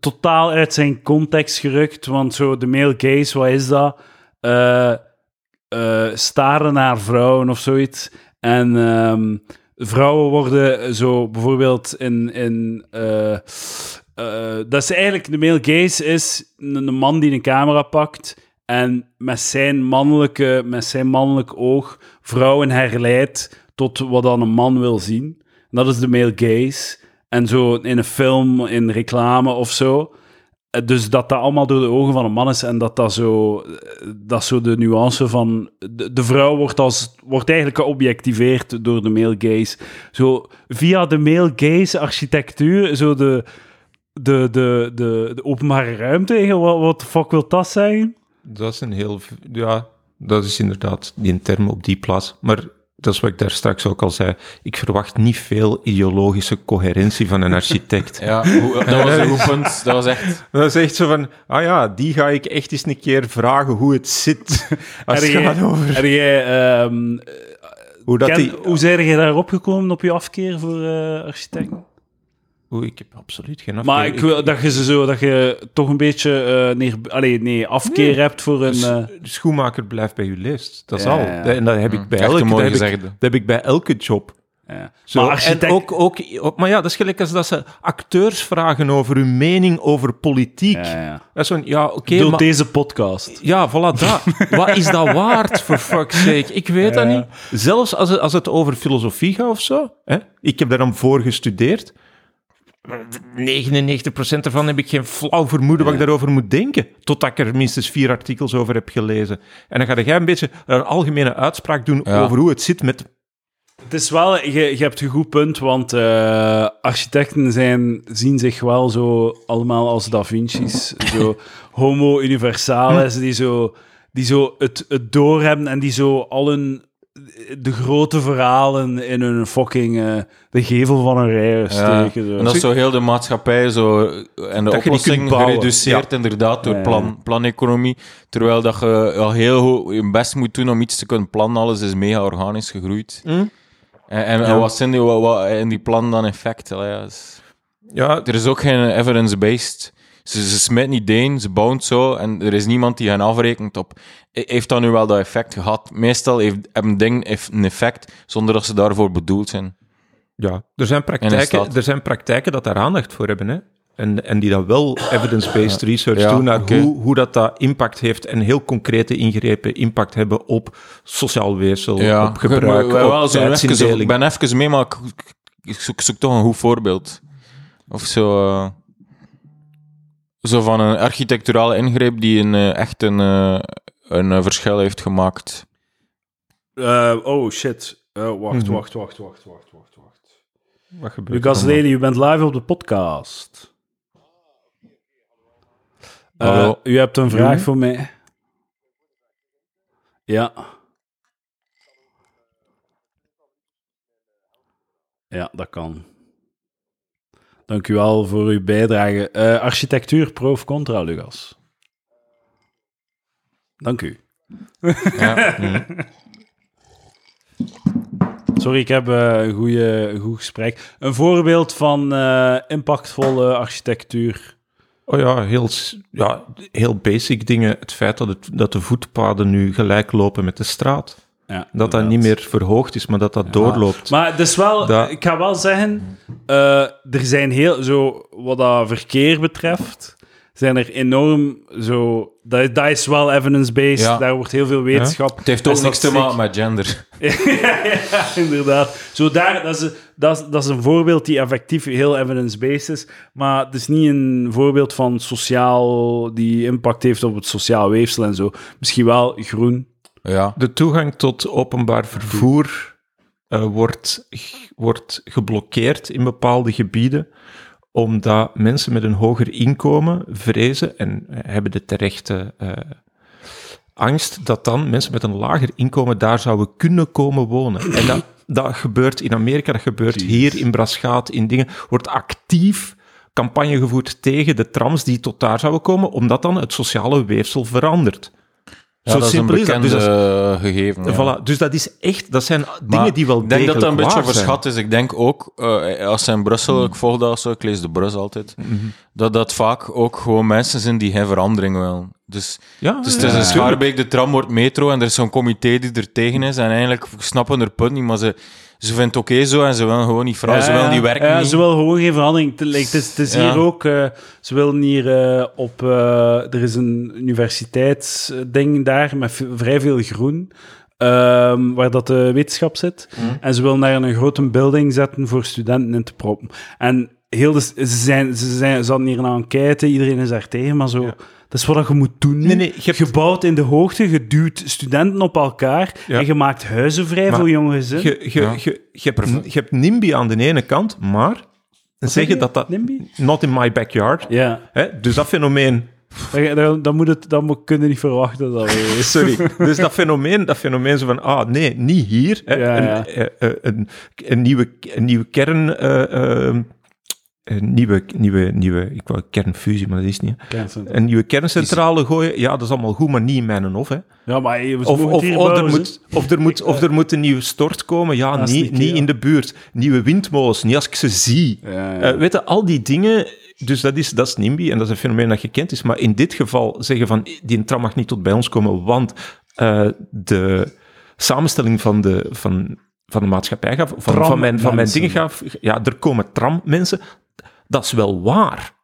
totaal uit zijn context gerukt. Want zo de male gaze, wat is dat? Eh, eh, staren naar vrouwen of zoiets. En ehm, vrouwen worden zo bijvoorbeeld in. in eh, dat is eigenlijk de male gaze is een man die een camera pakt en met zijn mannelijke, met zijn mannelijk oog vrouwen herleidt tot wat dan een man wil zien. Dat is de male gaze. En zo in een film, in reclame of zo. Eh, Dus dat dat allemaal door de ogen van een man is en dat dat zo, eh, dat zo de nuance van... De, de vrouw wordt, als, wordt eigenlijk geobjectiveerd door de male gaze. Zo via de male gaze architectuur, zo de, de, de, de, de openbare ruimte, wat, wat fuck wil dat zijn? Dat is een heel... Ja, dat is inderdaad die term op die plaats. Maar dat is wat ik daar straks ook al zei. Ik verwacht niet veel ideologische coherentie van een architect. Ja, dat was een goed punt. Dat was echt... Dat is echt zo van, ah ja, die ga ik echt eens een keer vragen hoe het zit. Als het gaat over jij, ehm, hoe dat ken- die... hoe zijn jij daarop gekomen op je afkeer voor eh architecten? Oeh, ik heb absoluut geen Maar afkeer. ik wil dat je ze zo, dat je toch een beetje eh neer, allee, nee, afkeer hebt voor een. Dus eh, de schoenmaker blijft bij je leest. Dat is Ja, al. ja. En dat heb ik bij Echt elke... dat, heb ik, dat heb ik bij elke job. ja. Zo, maar architect, En ook, ook, ook- maar ja, dat is gelijk als dat ze acteurs vragen over hun mening over politiek. ja, ja. Dat is zo'n, ja, oké, Door maar... deze podcast. Ja, voilà, dat. Wat is dat waard, for fuck's sake? Ik weet dat niet. Zelfs als het, als het over filosofie gaat of zo. Hè? Ik heb daar dan voor gestudeerd. 99% ervan heb ik geen flauw vermoeden wat ik daarover moet denken. Totdat ik er minstens vier artikels over heb gelezen. En dan ga jij een beetje een algemene uitspraak doen Ja. over hoe het zit met... Het is wel, je, je hebt een goed punt, want eh, architecten zijn, zien zich wel zo allemaal als Da Vinci's. Zo homo universalis, die zo, die zo het, het doorhebben en die zo al hun, de grote verhalen in hun fucking, eh, de gevel van een rij Ja. steken. Zo. En dat is zo heel de maatschappij zo, en de Dat oplossing gereduceerd inderdaad door plan, planeconomie. Terwijl dat je al heel goed je best moet doen om iets te kunnen plannen. Alles is mega organisch gegroeid. Hm? En, en Ja. wat zijn die, wat, wat in die plan dan effect? Allee, ja, is- Ja, er is ook geen evidence-based. Ze, ze smijten ideeën, ze bouwen het zo en er is niemand die hen afrekent op. "He- Heeft dat nu wel dat effect gehad? Meestal heeft, hebben dingen een effect zonder dat ze daarvoor bedoeld zijn. Ja, er zijn, En praktijken, er zijn praktijken dat daar aandacht voor hebben. Hè? En, en die dat wel evidence-based research Ja, doen naar hoe, hoe dat, dat impact heeft en heel concrete ingrepen impact hebben op sociaal weefsel, op gebruik, maar wel op even, ik ben even mee, maar ik, ik zoek, zoek toch een goed voorbeeld. Of zo, eh, zo van een architecturale ingreep die een, eh, echt een, eh, een eh, verschil heeft gemaakt. Eh, oh shit. Eh, wacht, Mhm. wacht, wacht, wacht, wacht, wacht, wacht. Wat gebeurt Lucas er? Lely, u bent live op de podcast. Eh, Hallo. u hebt een vraag voor mij. Ja. Ja, dat kan. Dank u wel voor uw bijdrage. Eh, architectuur, pro of contra, Lucas? Dank u. Ja. Sorry, ik heb eh, een, goeie, een goed gesprek. Een voorbeeld van eh, impactvolle architectuur. Oh ja heel, ja, heel basic dingen. Het feit dat, het, dat de voetpaden nu gelijk lopen met de straat. Ja, Dat dat niet meer verhoogd is, maar dat dat doorloopt. Maar het is wel, Dat- ik ga wel zeggen, eh, er zijn heel, zo, wat dat verkeer betreft, zijn er enorm zo, dat, dat is wel evidence-based, Ja. daar wordt heel veel wetenschap. Het heeft en ook niks te statistiek. maken met gender. ja, inderdaad. Zo daar, dat, is, dat, is, dat is een voorbeeld die effectief heel evidence-based is, maar het is niet een voorbeeld van sociaal, die impact heeft op het sociaal weefsel en zo. Misschien wel groen. Ja. De toegang tot openbaar vervoer eh, wordt, wordt geblokkeerd in bepaalde gebieden, omdat mensen met een hoger inkomen vrezen en eh, hebben de terechte eh, angst dat dan mensen met een lager inkomen daar zouden kunnen komen wonen. En dat, dat gebeurt in Amerika, dat gebeurt hier in Braschaat, in dingen, wordt actief campagne gevoerd tegen de trams die tot daar zouden komen, omdat dan het sociale weefsel verandert. Ja, Zo dat is een simpel is dat. bekende Dus dat is- gegeven. ja. Voilà, dus dat is echt, dat zijn dingen die wel Ik denk dat dat een beetje overschat is. Ik denk ook, eh, als ze in Brussel, Hmm. ik volg dat zo, ik lees de Brus altijd, Mhm. dat dat vaak ook gewoon mensen zijn die geen verandering willen. Dus, Ja, dus het is een. Schaarbeek, de tram wordt metro en er is zo'n comité die er tegen is en eigenlijk snappen er punt niet, maar ze, ze vinden het oké zo en ze willen gewoon niet veranderen, ze willen die werken ja, niet. Ze willen gewoon geen verandering. Het, is, het is Ja. hier ook... eh, ze willen hier eh, op... eh, er is een universiteitsding daar met vrij veel groen. ehm, waar dat de wetenschap zit. Mhm. En ze willen daar een grote building zetten voor studenten in te proppen. En heel de, ze, zijn, ze, zijn, ze hadden hier een enquête, iedereen is daar tegen, maar zo... Ja. Dat is wat je moet doen. Nee, nee, je hebt- Gebouwd in de hoogte, je duwt studenten op elkaar Ja. en je maakt huizen vrij Maar voor jonge gezinnen. Je, je, Ja. je, je, hebt, je hebt NIMBY aan de ene kant, maar zeggen dat dat... NIMBY? Not in my backyard. Ja, Hè? Dus dat fenomeen... dan, dan, dan moet het, dan kun je niet verwachten dat we... Sorry. dus dat fenomeen, dat fenomeen zo van... Ah, nee, niet hier. Hè? Ja, een, ja. eh, eh, een, een, nieuwe, een nieuwe kern... eh, eh, een nieuwe, nieuwe, nieuwe... Ik wou kernfusie, maar dat is niet. Een nieuwe kerncentrale gooien, ja, dat is allemaal goed, maar niet in mijn hof. Hè. Ja, maar hey, Of, er moet, of, er moet, of er moet een nieuwe stort komen, ja, niet, niet, in de buurt. Nieuwe windmolens, niet als ik ze zie. Ja, ja. Eh, weet je, al die dingen, dus dat is, dat is NIMBY en dat is een fenomeen dat gekend is. Maar in dit geval zeggen van, die tram mag niet tot bij ons komen, want eh, de samenstelling van de, van, van de maatschappij gaf, van, van, mijn, van mijn dingen gaf, ja, er komen trammensen. Dat is wel waar.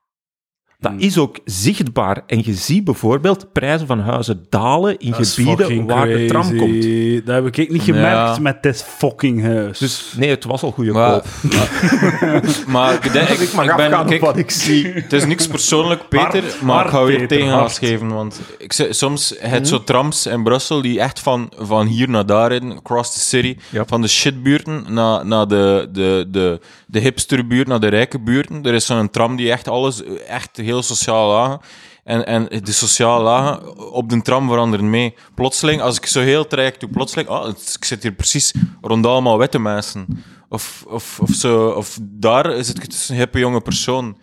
Dat Hmm. is ook zichtbaar. En je ziet bijvoorbeeld prijzen van huizen dalen in gebieden waar de tram komt. Dat heb ik niet gemerkt Ja. met dit fucking huis. Dus nee, het was al goede Maar, koop. maar ik, denk, ik, ik mag ik ben, kijk, wat ik zie. Het is niks persoonlijk, Peter, Hard, maar hard, ik ga weer Peter, tegengas geven. Want ik zeg, soms het zo trams in Brussel die echt van, van hier naar daar rijden, across the city, Ja. van de shitbuurten naar, naar de, de, de, de hipsterbuurt, naar de rijke buurten. Er is zo'n tram die echt alles, echt heel sociaal lagen. En, en de sociale lagen op de tram veranderen mee. Plotseling, als ik zo heel traject doe, plotseling, ah, ik zit hier precies rond allemaal witte mensen. Of, of, of, zo, of daar is het, is een hippe jonge persoon.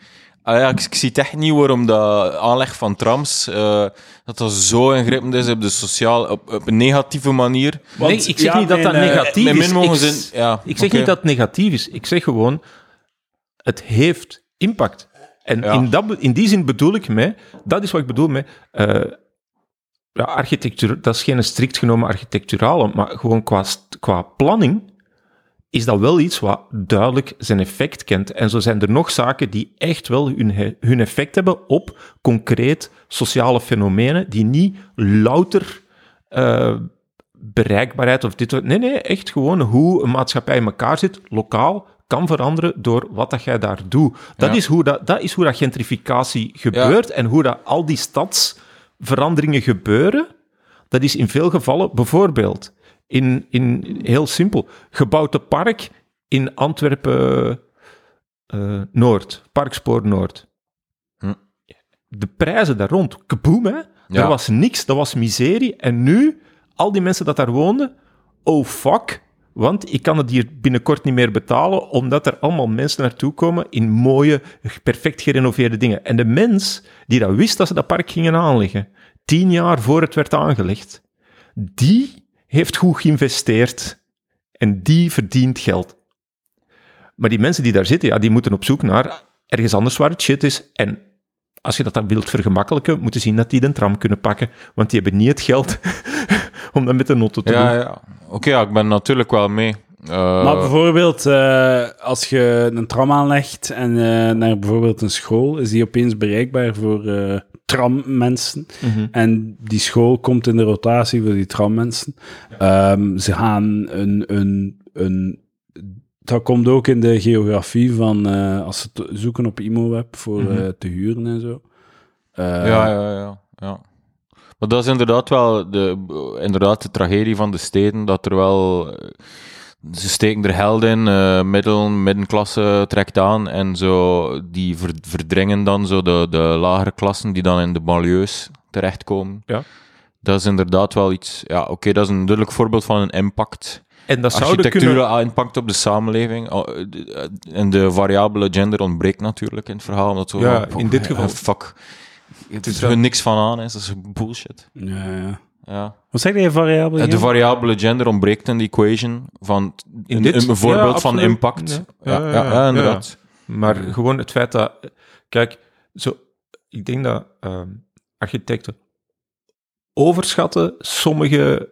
Ah ja, ik, ik zie het echt niet waarom dat aanleg van trams, eh, dat dat zo ingrijpend is op de sociaal, op, op een negatieve manier. Nee, ik zeg ja, niet dat dat mijn, eh, negatief Met is. Ik, zin, ja, ik zeg niet dat het negatief is. Ik zeg gewoon, het heeft impact. En Ja. in, dat, in die zin bedoel ik mee, dat is wat ik bedoel met eh, ja, architectuur. Dat is geen strikt genomen architecturale, maar gewoon qua, qua planning is dat wel iets wat duidelijk zijn effect kent. En zo zijn er nog zaken die echt wel hun, hun effect hebben op concreet sociale fenomenen, die niet louter eh, bereikbaarheid of dit. Nee, nee, echt gewoon hoe een maatschappij in elkaar zit, lokaal, kan veranderen door wat dat jij daar doet. Dat, Ja. is, hoe dat, dat is hoe dat gentrificatie gebeurt en hoe dat al die stadsveranderingen gebeuren. Dat is in veel gevallen bijvoorbeeld in, in heel simpel, gebouwde park in Antwerpen eh, Noord, Parkspoor Noord. Hm. De prijzen daar rond, kaboom hè. Ja. Er was niks, dat was miserie. En nu, al die mensen dat daar woonden, oh fuck, want ik kan het hier binnenkort niet meer betalen, omdat er allemaal mensen naartoe komen in mooie, perfect gerenoveerde dingen. En de mens die dat wist dat ze dat park gingen aanleggen, tien jaar voor het werd aangelegd, die heeft goed geïnvesteerd en die verdient geld. Maar die mensen die daar zitten, ja, die moeten op zoek naar ergens anders waar het shit is. En als je dat dan wilt vergemakkelijken, moet je zien dat die de tram kunnen pakken, want die hebben niet het geld om dat met de notte te Ja, doen. ja. Oké, ja, ik ben natuurlijk wel mee. Eh, Maar bijvoorbeeld, eh, als je een tram aanlegt en eh, naar bijvoorbeeld een school, is die opeens bereikbaar voor eh, trammensen. Mhm. En die school komt in de rotatie voor die trammensen. Ehm, ze gaan een, een, een... Dat komt ook in de geografie van eh, als ze zoeken op ImoWeb voor Mhm. eh, te huren en zo. Eh, Ja, ja, ja, ja. Maar dat is inderdaad wel de, inderdaad de tragedie van de steden, dat er wel... eh, Ze steken er geld in, eh middel, middenklasse trekt aan en zo, die ver- verdringen dan zo de, de lagere klassen die dan in de banlieues terechtkomen. Ja. Dat is inderdaad wel iets... Ja, oké, dat is een duidelijk voorbeeld van een impact. En dat zouden Architectuur kunnen... impact op de samenleving. Oh, eh, En de variabele gender ontbreekt natuurlijk in het verhaal. Omdat zo Ja, in dit geval- Fuck. Het is er niks van aan, is. dat is bullshit. ja, ja. Ja. Wat zeg je, variabele? Eh, De variabele gender ontbreekt in de equation van In een, dit- een voorbeeld ja, van impact. Ja. Ja, Ja, ja, ja, ja, ja. inderdaad. Maar gewoon het feit dat... Kijk, zo, ik denk dat ehm, architecten overschatten sommige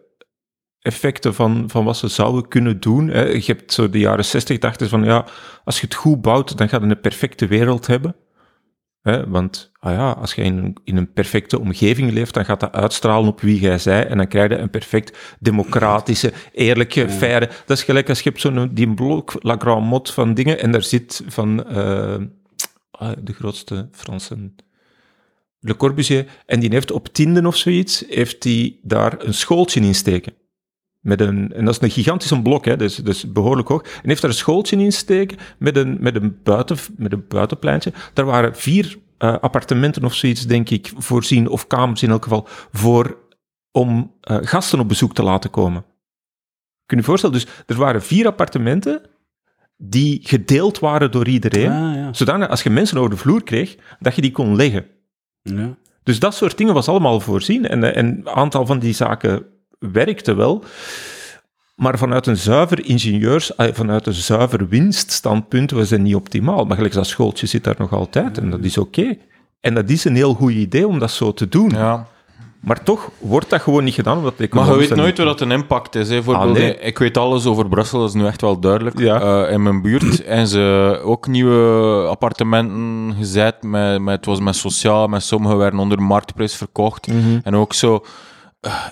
effecten van, van wat ze zouden kunnen doen. Hè. Je hebt zo de jaren 60 dachten van, ja, als je het goed bouwt, dan ga je een perfecte wereld hebben. Hè, want ah ja, als je in, een- in een perfecte omgeving leeft, dan gaat dat uitstralen op wie jij zij en dan krijg je een perfect democratische, eerlijke, faire... Dat is gelijk als je hebt zo'n die blok La Grande Motte van dingen en daar zit van... ah, de grootste Franse Le Corbusier. En die heeft op Tinden of zoiets, heeft hij daar een schooltje in steken. Met een, en dat is een gigantische blok, hè, dus, dus behoorlijk hoog. En heeft daar een schooltje in steken met een, met een, buiten, met een buitenpleintje. Daar waren vier uh, appartementen of zoiets, denk ik, voorzien, of kamers in elk geval, voor, om uh, gasten op bezoek te laten komen. Kun je je voorstellen? Dus er waren vier appartementen die gedeeld waren door iedereen. Ah, ja. Zodanig, als je mensen over de vloer kreeg, dat je die kon leggen. Ja. Dus dat soort dingen was allemaal voorzien. En, eh, en een aantal van die zaken werkte wel. Maar vanuit een zuiver ingenieurs, vanuit een zuiver winststandpunt was het niet optimaal. Maar gelijk dat schooltje zit daar nog altijd en dat is oké. En dat is een heel goed idee om dat zo te doen. Ja. Maar toch wordt dat gewoon niet gedaan. Omdat de Maar je weet nooit wat dat een impact is. Hè. Ah, nee. Ik weet alles over Brussel, dat is nu echt wel duidelijk. Ja. Eh, in mijn buurt en ze ook nieuwe appartementen gezet. Met, met, het was met sociaal, met sommige werden onder de marktprijs verkocht. Mhm. En ook zo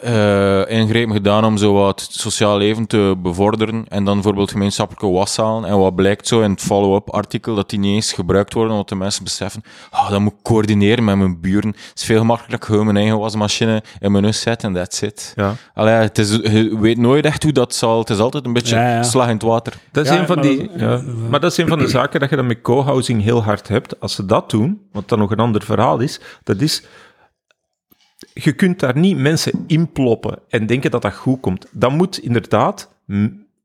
eh ingrepen gedaan om zo wat het sociaal leven te bevorderen. En dan bijvoorbeeld gemeenschappelijke waszalen. En wat blijkt zo in het follow-up artikel, dat die niet eens gebruikt worden, omdat de mensen beseffen, oh, dat moet ik coördineren met mijn buren. Het is veel makkelijker gewoon mijn eigen wasmachine in mijn huis zetten en that's it. Ja. Allee, het is, je weet nooit echt hoe dat zal. Het is altijd een beetje Ja, ja. slag in het water. Dat is Ja, een van maar die, dat- ja. maar dat is een van de zaken dat je dan met co-housing heel hard hebt. Als ze dat doen, wat dan nog een ander verhaal is, dat is, je kunt daar niet mensen inploppen en denken dat dat goed komt. Dat moet inderdaad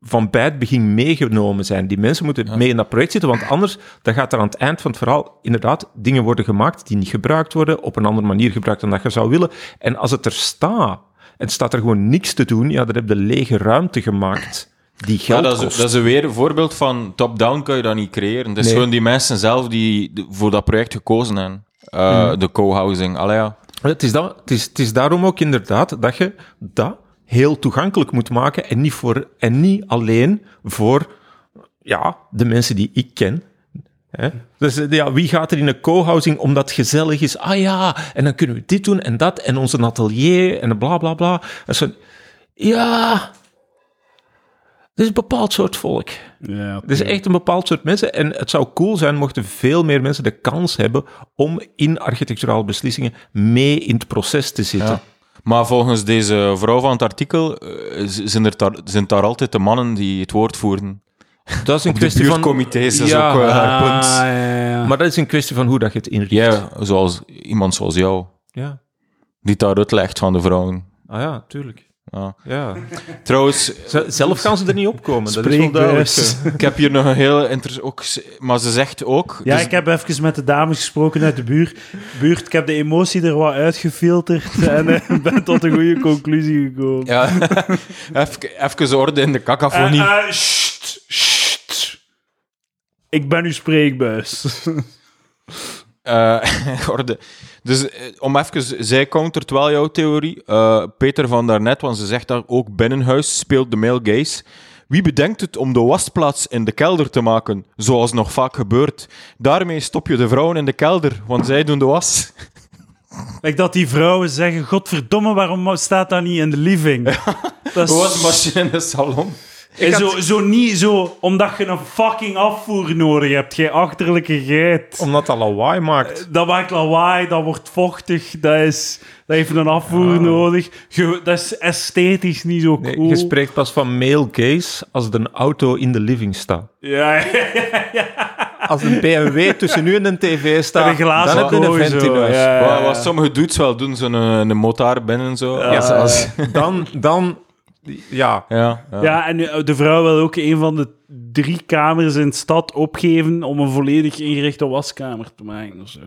van bij het begin meegenomen zijn. Die mensen moeten mee in dat project zitten, want anders dan gaat er aan het eind van het verhaal inderdaad dingen worden gemaakt die niet gebruikt worden, op een andere manier gebruikt dan dat je zou willen. En als het er staat, en staat er gewoon niks te doen, ja, dan heb je lege ruimte gemaakt die Ja, geld dat, is, kost. dat is weer een voorbeeld van top-down kan je dat niet creëren. Het is Nee. gewoon die mensen zelf die voor dat project gekozen hebben. Eh, Mhm. De co-housing. Allee, ja. Het is, het, is, het is daarom ook inderdaad dat je dat heel toegankelijk moet maken en niet, voor, en niet alleen voor ja, de mensen die ik ken. Hè? Dus eh, ja, wie gaat er in een co-housing omdat het gezellig is? Ah ja, en dan kunnen we dit doen en dat en onze atelier en bla bla bla. En zo, ja, dit is een bepaald soort volk. Ja, Het is echt een bepaald soort mensen. En het zou cool zijn mochten veel meer mensen de kans hebben om in architecturale beslissingen mee in het proces te zitten. Ja. Maar volgens deze vrouw van het artikel eh, zijn, er daar, zijn daar altijd de mannen die het woord voeren. Dat is een kwestie van... dat is Ja, ook eh, haar Ah, punt. ja, ja. Maar dat is een kwestie van hoe dat je het inricht. Jij, zoals, iemand zoals jou, Ja. die daar uitlegt van de vrouwen. Ah ja, tuurlijk. Ja. Ja. Trouwens, Zelf gaan ze er niet opkomen, dat is wel duidelijk. Spreekbuis. ik heb hier nog een heel interessant... Maar ze zegt ook... Ja, dus- ik heb even met de dames gesproken uit de buurt. buurt. Ik heb de emotie er wat uitgefilterd en eh, ben tot een goede conclusie gekomen. Ja, even, even orde in de cacophonie. Eh, eh, sst, sst. Ik ben uw spreekbuis. Eh, orde. Dus eh, om even, zij countert wel jouw theorie. Eh, Peter van daarnet, want ze zegt dat ook binnenhuis speelt de male gaze. Wie bedenkt het om de wasplaats in de kelder te maken, zoals nog vaak gebeurt? Daarmee stop je de vrouwen in de kelder, want zij doen de was. Like dat die vrouwen zeggen, godverdomme, waarom staat dat niet in de living? Dat De is wasmachine in de salon. En zo, zo niet zo, omdat je een fucking afvoer nodig hebt, jij achterlijke geit. Omdat dat lawaai maakt. Dat maakt lawaai, dat wordt vochtig, dat, is, dat heeft een afvoer nodig. Je- dat is esthetisch niet zo Nee, cool. Je spreekt pas van male gaze als er een auto in de living staat. Ja, ja, ja. Als een BMW tussen u en een tv staat, En een glazen dan heb je een vent in huis. ja. Wat, wat sommige dudes wel doen, zo'n eh, een motor binnen zo. Ja, Als- als- dan, dan, ja, ja, ja. Ja, en nu, de vrouw wil ook een van de drie kamers in de stad opgeven om een volledig ingerichte waskamer te maken of zo.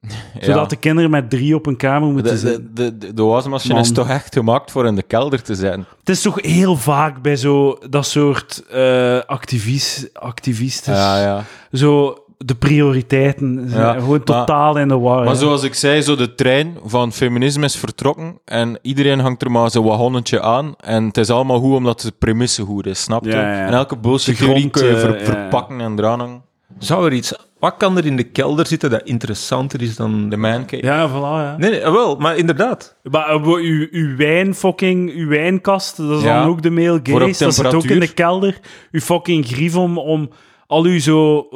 Zodat de kinderen met drie op een kamer moeten de, zitten. de, de, de wasmachine Man. is toch echt gemaakt voor in de kelder te zijn. Het is toch heel vaak bij zo dat soort eh activis, activisten. Ja, ja. Zo de prioriteiten zijn Ja, gewoon maar- totaal in de war. Maar hè. zoals ik zei, zo de trein van feminisme is vertrokken en iedereen hangt er maar zo'n wagonnetje aan. En het is allemaal goed omdat de premisse goed is, snap je? Ja, ja. En elke De theorie grond, kun je eh, ver- ja, ja. verpakken en eraan hangen. zou er iets... Wat kan er in de kelder zitten dat interessanter is dan... De man cave. Ja, voilà, ja. Nee, nee, wel, maar inderdaad. Maar wo- uw, uw wijn, fucking, uw wijnkast, dat is Ja. dan ook de male Voor op gaze. Dat zit ook in de kelder. Uw fucking grief om, om al uw zo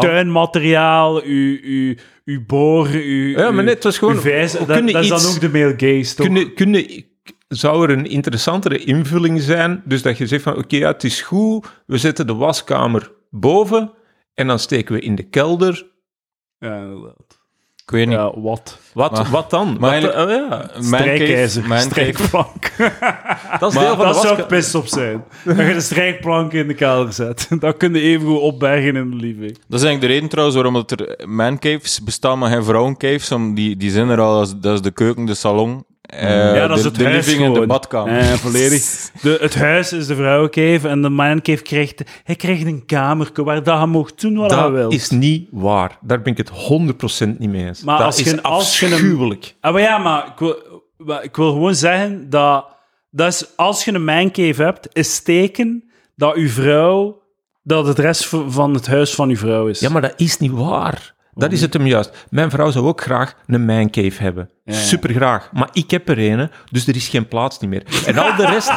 tuinmateriaal, uw, uw, uw boor, uw, Ja, maar net, was gewoon- vijs, dat, is dan ook de male gaze, toch? Kunnen, kunnen, zou er een interessantere invulling zijn? Dus dat je zegt van, oké, ja, het is goed, we zetten de waskamer boven en dan steken we in de kelder. Ja. Ik weet niet. Ja, wat? Wat, Maar- wat dan? maar Wat, eigenlijk- oh, ja. Strijkijzer, Man cave, strijkplank. Dat is Maar deel van de Dat zou ik pist op zijn. Dat je de strijkplank in de kelder zet. Dat kun je even goed opbergen in de living. Dat is eigenlijk de reden trouwens waarom dat er mancaves bestaan, maar geen vrouwencaves. Om die, die zijn er al, als- dat is de keuken, de salon, eh, Ja, dat is het de huis living en de badkamer. Ja, volledig. De, het huis is de vrouwencave en de mancave krijgt... Hij krijgt een kamerke waar dat je mocht doen wat Dat wilt. is niet waar. Daar ben ik het 100% niet mee eens. Maar dat als is je- als afschuwelijk. Ah, maar ja, maar ik wil, ik wil gewoon zeggen dat, dat is, als je een mancave hebt, is teken dat uw vrouw... Dat het rest van het huis van uw vrouw is. Ja, maar dat is niet waar. Dat is het hem juist. Mijn vrouw zou ook graag een mancave hebben. ja. Super graag. Maar ik heb er een, dus er is geen plaats niet meer. En al de rest,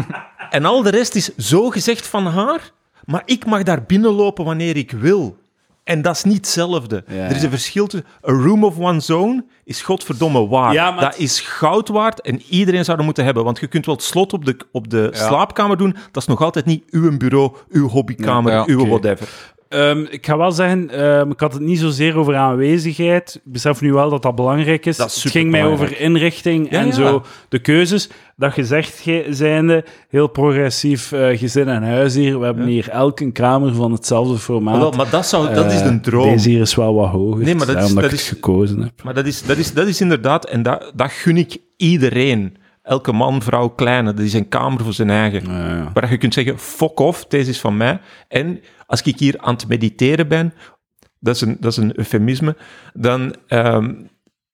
en al de rest is zo gezegd van haar, maar ik mag daar binnenlopen wanneer ik wil. En dat is niet hetzelfde. Ja, er is een verschil tussen... A room of one's own is godverdomme waar. Ja, maar dat is goud waard en iedereen zou dat moeten hebben. Want je kunt wel het slot op de, op de slaapkamer doen. Dat is nog altijd niet uw bureau, uw hobbykamer, uw whatever. Ehm, ik ga wel zeggen, ehm, ik had het niet zozeer over aanwezigheid. Ik besef nu wel dat dat belangrijk is. Dat is het ging mij over inrichting Ja, en ja. zo de keuzes. Dat gezegd ge- zijnde, heel progressief eh, gezin en huis hier. We hebben hier elk een kamer van hetzelfde formaat. Maar, dat, zou, dat is Eh, een droom. Deze hier is wel wat hoger. Nee, maar dat is- dat, ik is- gekozen heb. Maar dat is, dat is, dat is inderdaad, en dat, dat gun ik iedereen. Elke man, vrouw, kleine, dat is een kamer voor zijn eigen. ja. Waar je kunt zeggen, fuck off, deze is van mij. En als ik hier aan het mediteren ben, dat is een, dat is een eufemisme, dan, ehm,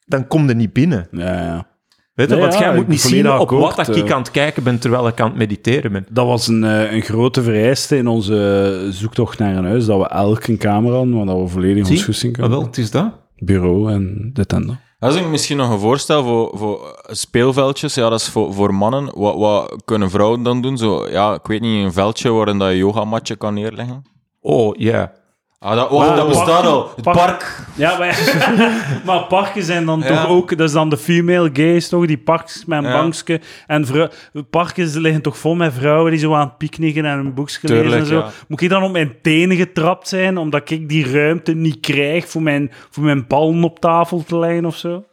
dan kom je niet binnen. Ja, ja. Weet je, Nee, want ja, jij moet niet zien op akkoord, wat dat ik eh. aan het kijken ben terwijl ik aan het mediteren ben. Dat was een, eh, een grote vereiste in onze zoektocht naar een huis. Dat we elk een kamer hadden, waar dat we volledig ons goesting Ah, kunnen. wel, het is dat. Bureau en dit en dat. Dat is misschien nog een voorstel voor, voor speelveldjes. Ja, dat is voor, voor mannen. Wat, wat kunnen vrouwen dan doen? Zo, ja, ik weet niet, een veldje waarin dat je yogamatje kan neerleggen. Oh, ja. Ah, dat, Maar dat bestaat park- al. Het park- park. Ja, maar, maar parken zijn dan Ja. toch ook... Dat is dan de female gaze, toch? Die parks met een Ja. bankje. En vrou- parken liggen toch vol met vrouwen die zo aan het picknicken en een boekje lezen en zo. ja. Moet ik dan op mijn tenen getrapt zijn, omdat ik die ruimte niet krijg voor mijn, voor mijn ballen op tafel te leggen of zo?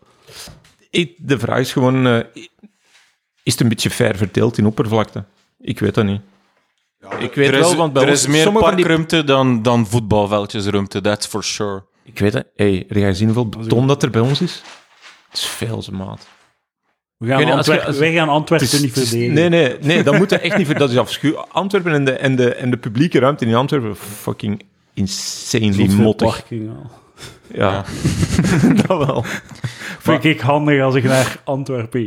Ik, de vraag is gewoon, eh, is het een beetje fair verdeeld in oppervlakte? Ik weet dat niet. Ik weet er is, wel, want bij er ons, is meer van die- parkruimte dan, dan voetbalveldjesruimte, that's for sure. Ik weet het. Hey, heb jij gezien hoeveel beton dat er bij ons is? Het is veel, ze maat. We gaan als je- Antwerpen, als- wij gaan Antwerpen is- niet is- verdedigen. Nee, nee, nee, dat moet je echt niet... Dat is afschuwelijk. Antwerpen en de, en, de, en de publieke ruimte in Antwerpen, fucking insanely mottig. parking. Ja, dat wel. Vind ik handig als ik naar Antwerpen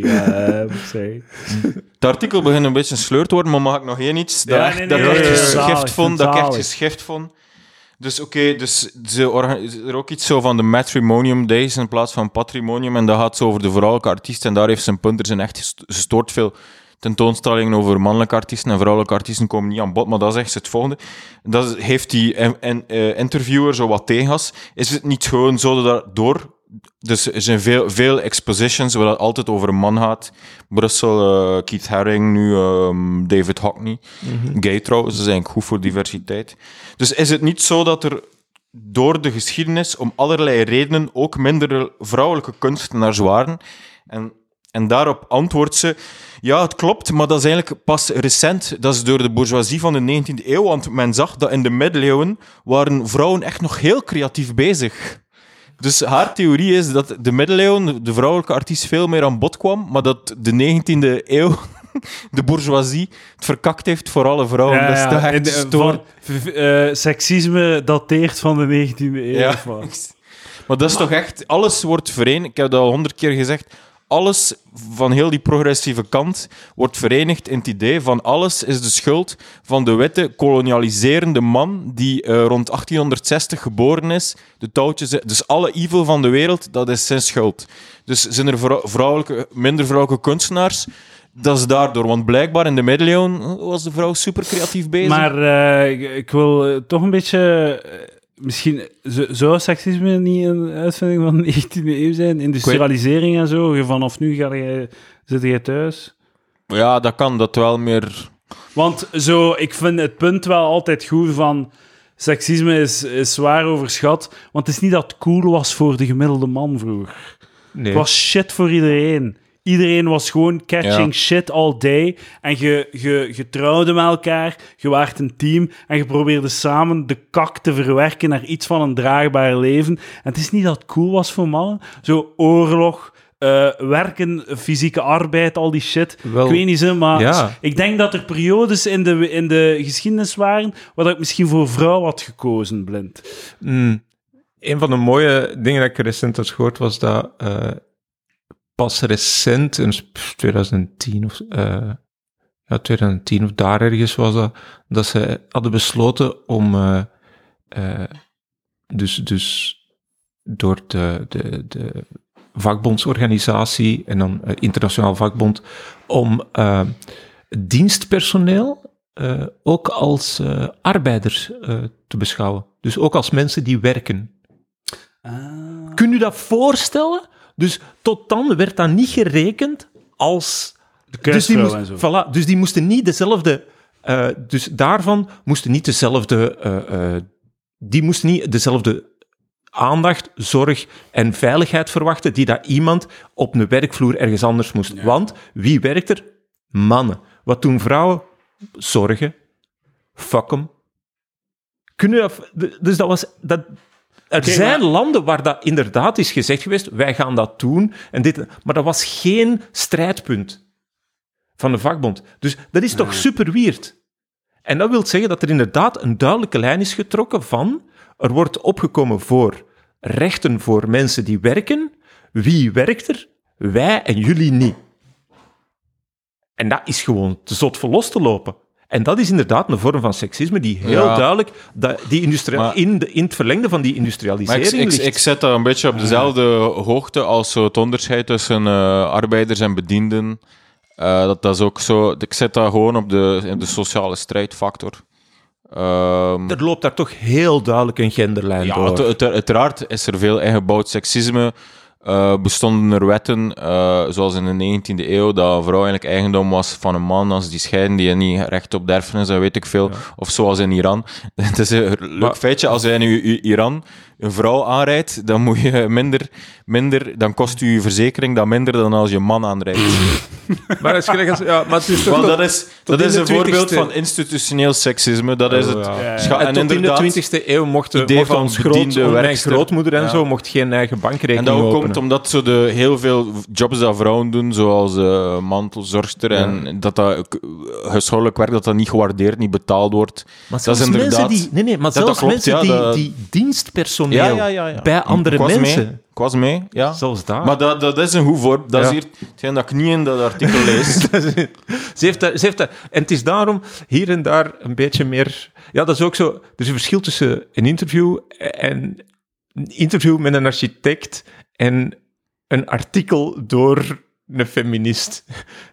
moet zeggen. Het artikel begint een beetje sleur te worden, maar mag ik nog één iets dat, Ja, echt- nee, dat nee, ik echt nee, nee, geschift zalig, vond? Dat ik echt geschift vond. Dus oké, dus ze er ook iets zo van de Matrimonium Days in plaats van Patrimonium. En dat gaat zo over de vrouwelijke artiesten. En daar heeft zijn punt. Er zijn echt gest- gestoord veel tentoonstellingen over mannelijke artiesten. En vrouwelijke artiesten komen niet aan bod. Maar dat is echt het volgende. Dat heeft die eh, interviewer zo wat tegengas. Is het niet gewoon zo dat door... Dus er zijn veel, veel expositions waar het altijd over een man gaat. Brussel, eh, Keith Haring, nu ehm, David Hockney. Gay trouwens, dat is eigenlijk goed voor diversiteit. Dus is het niet zo dat er door de geschiedenis om allerlei redenen ook minder vrouwelijke kunstenaars waren? En, en daarop antwoordt ze: Ja, het klopt, maar dat is eigenlijk pas recent. Dat is door de bourgeoisie van de 19e eeuw, want men zag dat in de middeleeuwen waren vrouwen echt nog heel creatief bezig. Dus haar theorie is dat de middeleeuwen de vrouwelijke artiest veel meer aan bod kwam, maar dat de 19e eeuw de bourgeoisie het verkakt heeft voor alle vrouwen. dat is echt stoor. eh, seksisme dateert van de 19e eeuw. Ja. Maar dat is toch echt... Alles wordt verenigd. Ik heb dat al honderd keer gezegd. Alles van heel die progressieve kant wordt verenigd in het idee van alles is de schuld van de witte kolonialiserende man die eh, rond 1860 geboren is. De touwtjes... Dus alle evil van de wereld, dat is zijn schuld. Dus zijn er vrou- vrouwelijke, minder vrouwelijke kunstenaars? dat is daardoor. Want blijkbaar in de middeleeuwen was de vrouw super creatief bezig. Maar eh, ik, wil eh, toch een beetje... misschien zo- zou seksisme niet een uitvinding van de 19e eeuw zijn? Industrialisering en zo. Vanaf nu ga je, zit je thuis. ja, dat kan dat wel meer... Want zo, ik vind het punt wel altijd goed van... Seksisme is, is zwaar overschat. Want het is niet dat het cool was voor de gemiddelde man vroeger. Nee. Het was shit voor iedereen. Iedereen was gewoon catching Ja. shit all day. En je, je, je trouwde met elkaar, je waart een team en je probeerde samen de kak te verwerken naar iets van een draagbaar leven. En het is niet dat het cool was voor mannen. Zo oorlog, eh, werken, fysieke arbeid, al die shit. Wel, ik weet niet zo, maar ja. ik denk dat er periodes in de, in de geschiedenis waren waar ik misschien voor vrouw had gekozen, blind. Mm, een van de mooie dingen dat ik recent had gehoord was dat eh, pas recent, in 2010 of eh, ja, 2010 of daar ergens was dat, dat ze hadden besloten om eh, eh, dus, dus door de, de, de vakbondsorganisatie en dan internationaal vakbond om dienstpersoneel ook als arbeiders te beschouwen. Dus ook als mensen die werken. Kun je dat voorstellen? Dus tot dan werd dat niet gerekend als... De Dus die, moest- en zo. voilà, dus die moesten niet dezelfde... eh, dus daarvan moesten niet dezelfde... eh, eh, die moesten niet dezelfde aandacht, zorg en veiligheid verwachten die dat iemand op een werkvloer ergens anders moest. Want wie werkt er? Mannen. Wat doen vrouwen? Zorgen. Fuck 'em. Kunnen dus dat was... Dat, er zijn maar- landen waar dat inderdaad is gezegd geweest, wij gaan dat doen. En dit, maar dat was geen strijdpunt van de vakbond. Dus dat is toch super weird. En dat wil zeggen dat er inderdaad een duidelijke lijn is getrokken van er wordt opgekomen voor rechten voor mensen die werken. Wie werkt er? Wij en jullie niet. En dat is gewoon te zot voor los te lopen. En dat is inderdaad een vorm van seksisme die heel Ja. duidelijk dat die industrie, Maar- in, de, in het verlengde van die industrialisering ik, ik, ligt. ik zet dat een beetje op dezelfde hoogte als zo het onderscheid tussen eh, arbeiders en bedienden. Eh, dat, dat is ook zo. Ik zet dat gewoon op de, in de sociale strijdfactor. Ehm, er loopt daar toch heel duidelijk een genderlijn ja, door. uit- uiteraard is er veel ingebouwd seksisme. Eh, bestonden er wetten, eh, zoals in de 19e eeuw, dat een vrouw eigenlijk eigendom was van een man als die scheiden, die niet recht op erfenis en weet ik veel. Of zoals in Iran. Het is een leuk Maar- feitje, als jij nu in Iran een vrouw aanrijdt, dan moet je minder, minder, dan kost je verzekering dat minder dan als je man aanrijdt. Maar, dat is gelijk als- ja, maar het is toch Want dat is, dat is een voorbeeld 20e. van institutioneel seksisme. Dat is Oh, het. ja. Scha- En, en tot in de 20e eeuw mocht, van ons groot, mijn grootmoeder en Ja. zo mocht geen eigen bankrekening En dat openen. komt omdat zo de, heel veel jobs dat vrouwen doen, zoals eh, mantelzorgster, en dat dat eh, huishoudelijk werk, dat dat niet gewaardeerd, niet betaald wordt. Maar dat is zelfs mensen inderdaad- die, nee, nee, maar dat zelfs klopt, mensen ja, die, dat- Ja, ja, ja, ja. bij andere Ik mensen, Mee. Ik was mee, ja. zelfs daar. Maar dat, dat is een goed voorbeeld. Dat is hier hetgeen dat ik niet in dat artikel lees. ze, heeft dat, ze heeft dat. En het is daarom hier en daar een beetje meer. Ja, dat is ook zo. Er is een verschil tussen een interview en een interview met een architect en een artikel door een feminist.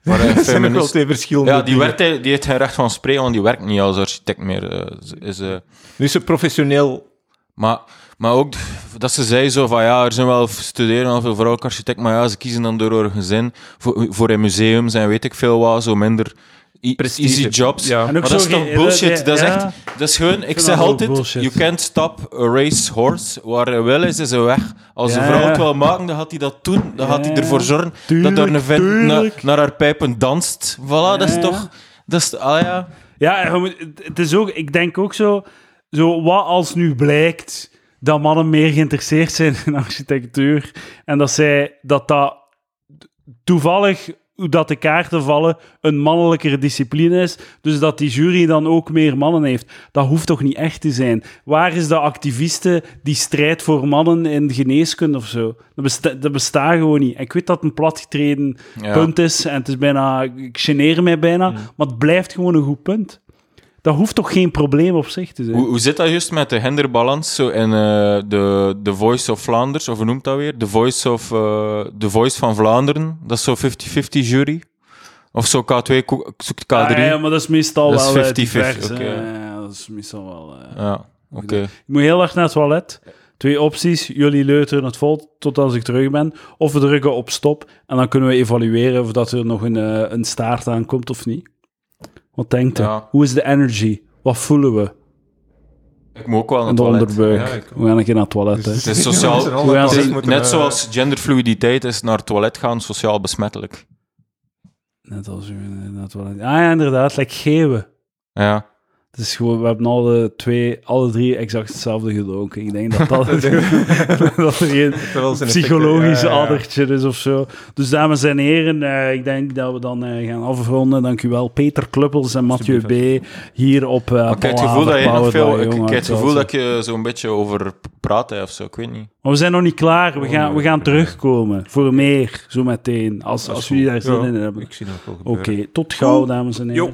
Maar een wel feminist- twee verschillende Ja, die, dingen. werkt, hij- die heeft geen recht van spreken, want die werkt niet als architect meer. eh, is, eh, Nu is ze professioneel. Maar, maar ook dat ze zei zo van ja, er zijn wel studeren wel veel vrouwelijke architecten, maar ja, ze kiezen dan door hun gezin voor, voor in museums en weet ik veel wat, zo minder e- Prestige. easy jobs. Ja. En ook Maar dat zo is toch bullshit? Dat is ja. echt, dat is gewoon, ik zeg altijd, bullshit. you can't stop a race horse. Waar hij wil is, is hij weg. Als Ja, een vrouw het wil maken, dan gaat hij dat doen. Dan gaat hij Ja, ervoor zorgen tuurlijk, dat er een vent na- naar haar pijpen danst. Voilà, dat is toch... Dat is, ah ja... Ja, het is ook, ik denk ook zo, zo, wat als nu blijkt dat mannen meer geïnteresseerd zijn in architectuur en dat zij, dat dat toevallig, hoe dat de kaarten vallen, een mannelijkere discipline is, dus dat die jury dan ook meer mannen heeft. Dat hoeft toch niet echt te zijn? Waar is de activiste die strijdt voor mannen in geneeskunde of zo? Dat, besta dat bestaat gewoon niet. Ik weet dat het een platgetreden Ja. punt is en het is bijna, ik geneer mij bijna, maar het blijft gewoon een goed punt. Dat hoeft toch geen probleem op zich te zijn? Hoe, hoe zit dat juist met de genderbalans zo in eh, de, de Voice of Vlaanders, of hoe noemt dat weer? De Voice, of, eh, de Voice van Vlaanderen, dat is zo'n 50-50 jury. Of zo K2 ko- zoekt K3? Ah, ja, maar dat is meestal Dat wel eh, 50-50, divers, hè. oké. Ja, dat is meestal wel... eh, Ja, oké. Ik moet heel erg naar het toilet. Twee opties. Jullie leuteren het vol tot als ik terug ben. Of we drukken op stop. En dan kunnen we evalueren of dat er nog een, eh, een staart aankomt of niet. Wat denkt u? Ja. Hoe is de energy? Wat voelen we Ik moet ook wel naar in het toilet. onderbuik? Ja, ik- we gaan een keer naar het toilet. Hè. Het is sociaal... We gaan het is ze- moeten, net eh, zoals genderfluiditeit is naar het toilet gaan sociaal besmettelijk. Net als u eh, naar het toilet. Ah ja, inderdaad. Like geeuwen. Ja. Het is gewoon, we hebben alle twee, alle drie exact hetzelfde gedronken. Ik denk dat dat, dat er geen psychologisch ja, ja, addertje is of zo. Dus dames en heren, eh, ik denk dat we dan eh, gaan afronden. Dank u wel, Peter Kluppels en Mathieu B. hier op uh, ik heb het gevoel dat je nog veel... Ik, ik heb het gevoel dat je zo'n beetje over praat hè, of zo. Ik weet niet. Maar we zijn nog niet klaar. We Oh, gaan, we gaan terugkomen voor meer, zo meteen. Als, als jullie daar zin Ja, in hebben. Ik zie dat wel Oké, tot gauw, dames en heren. Jo.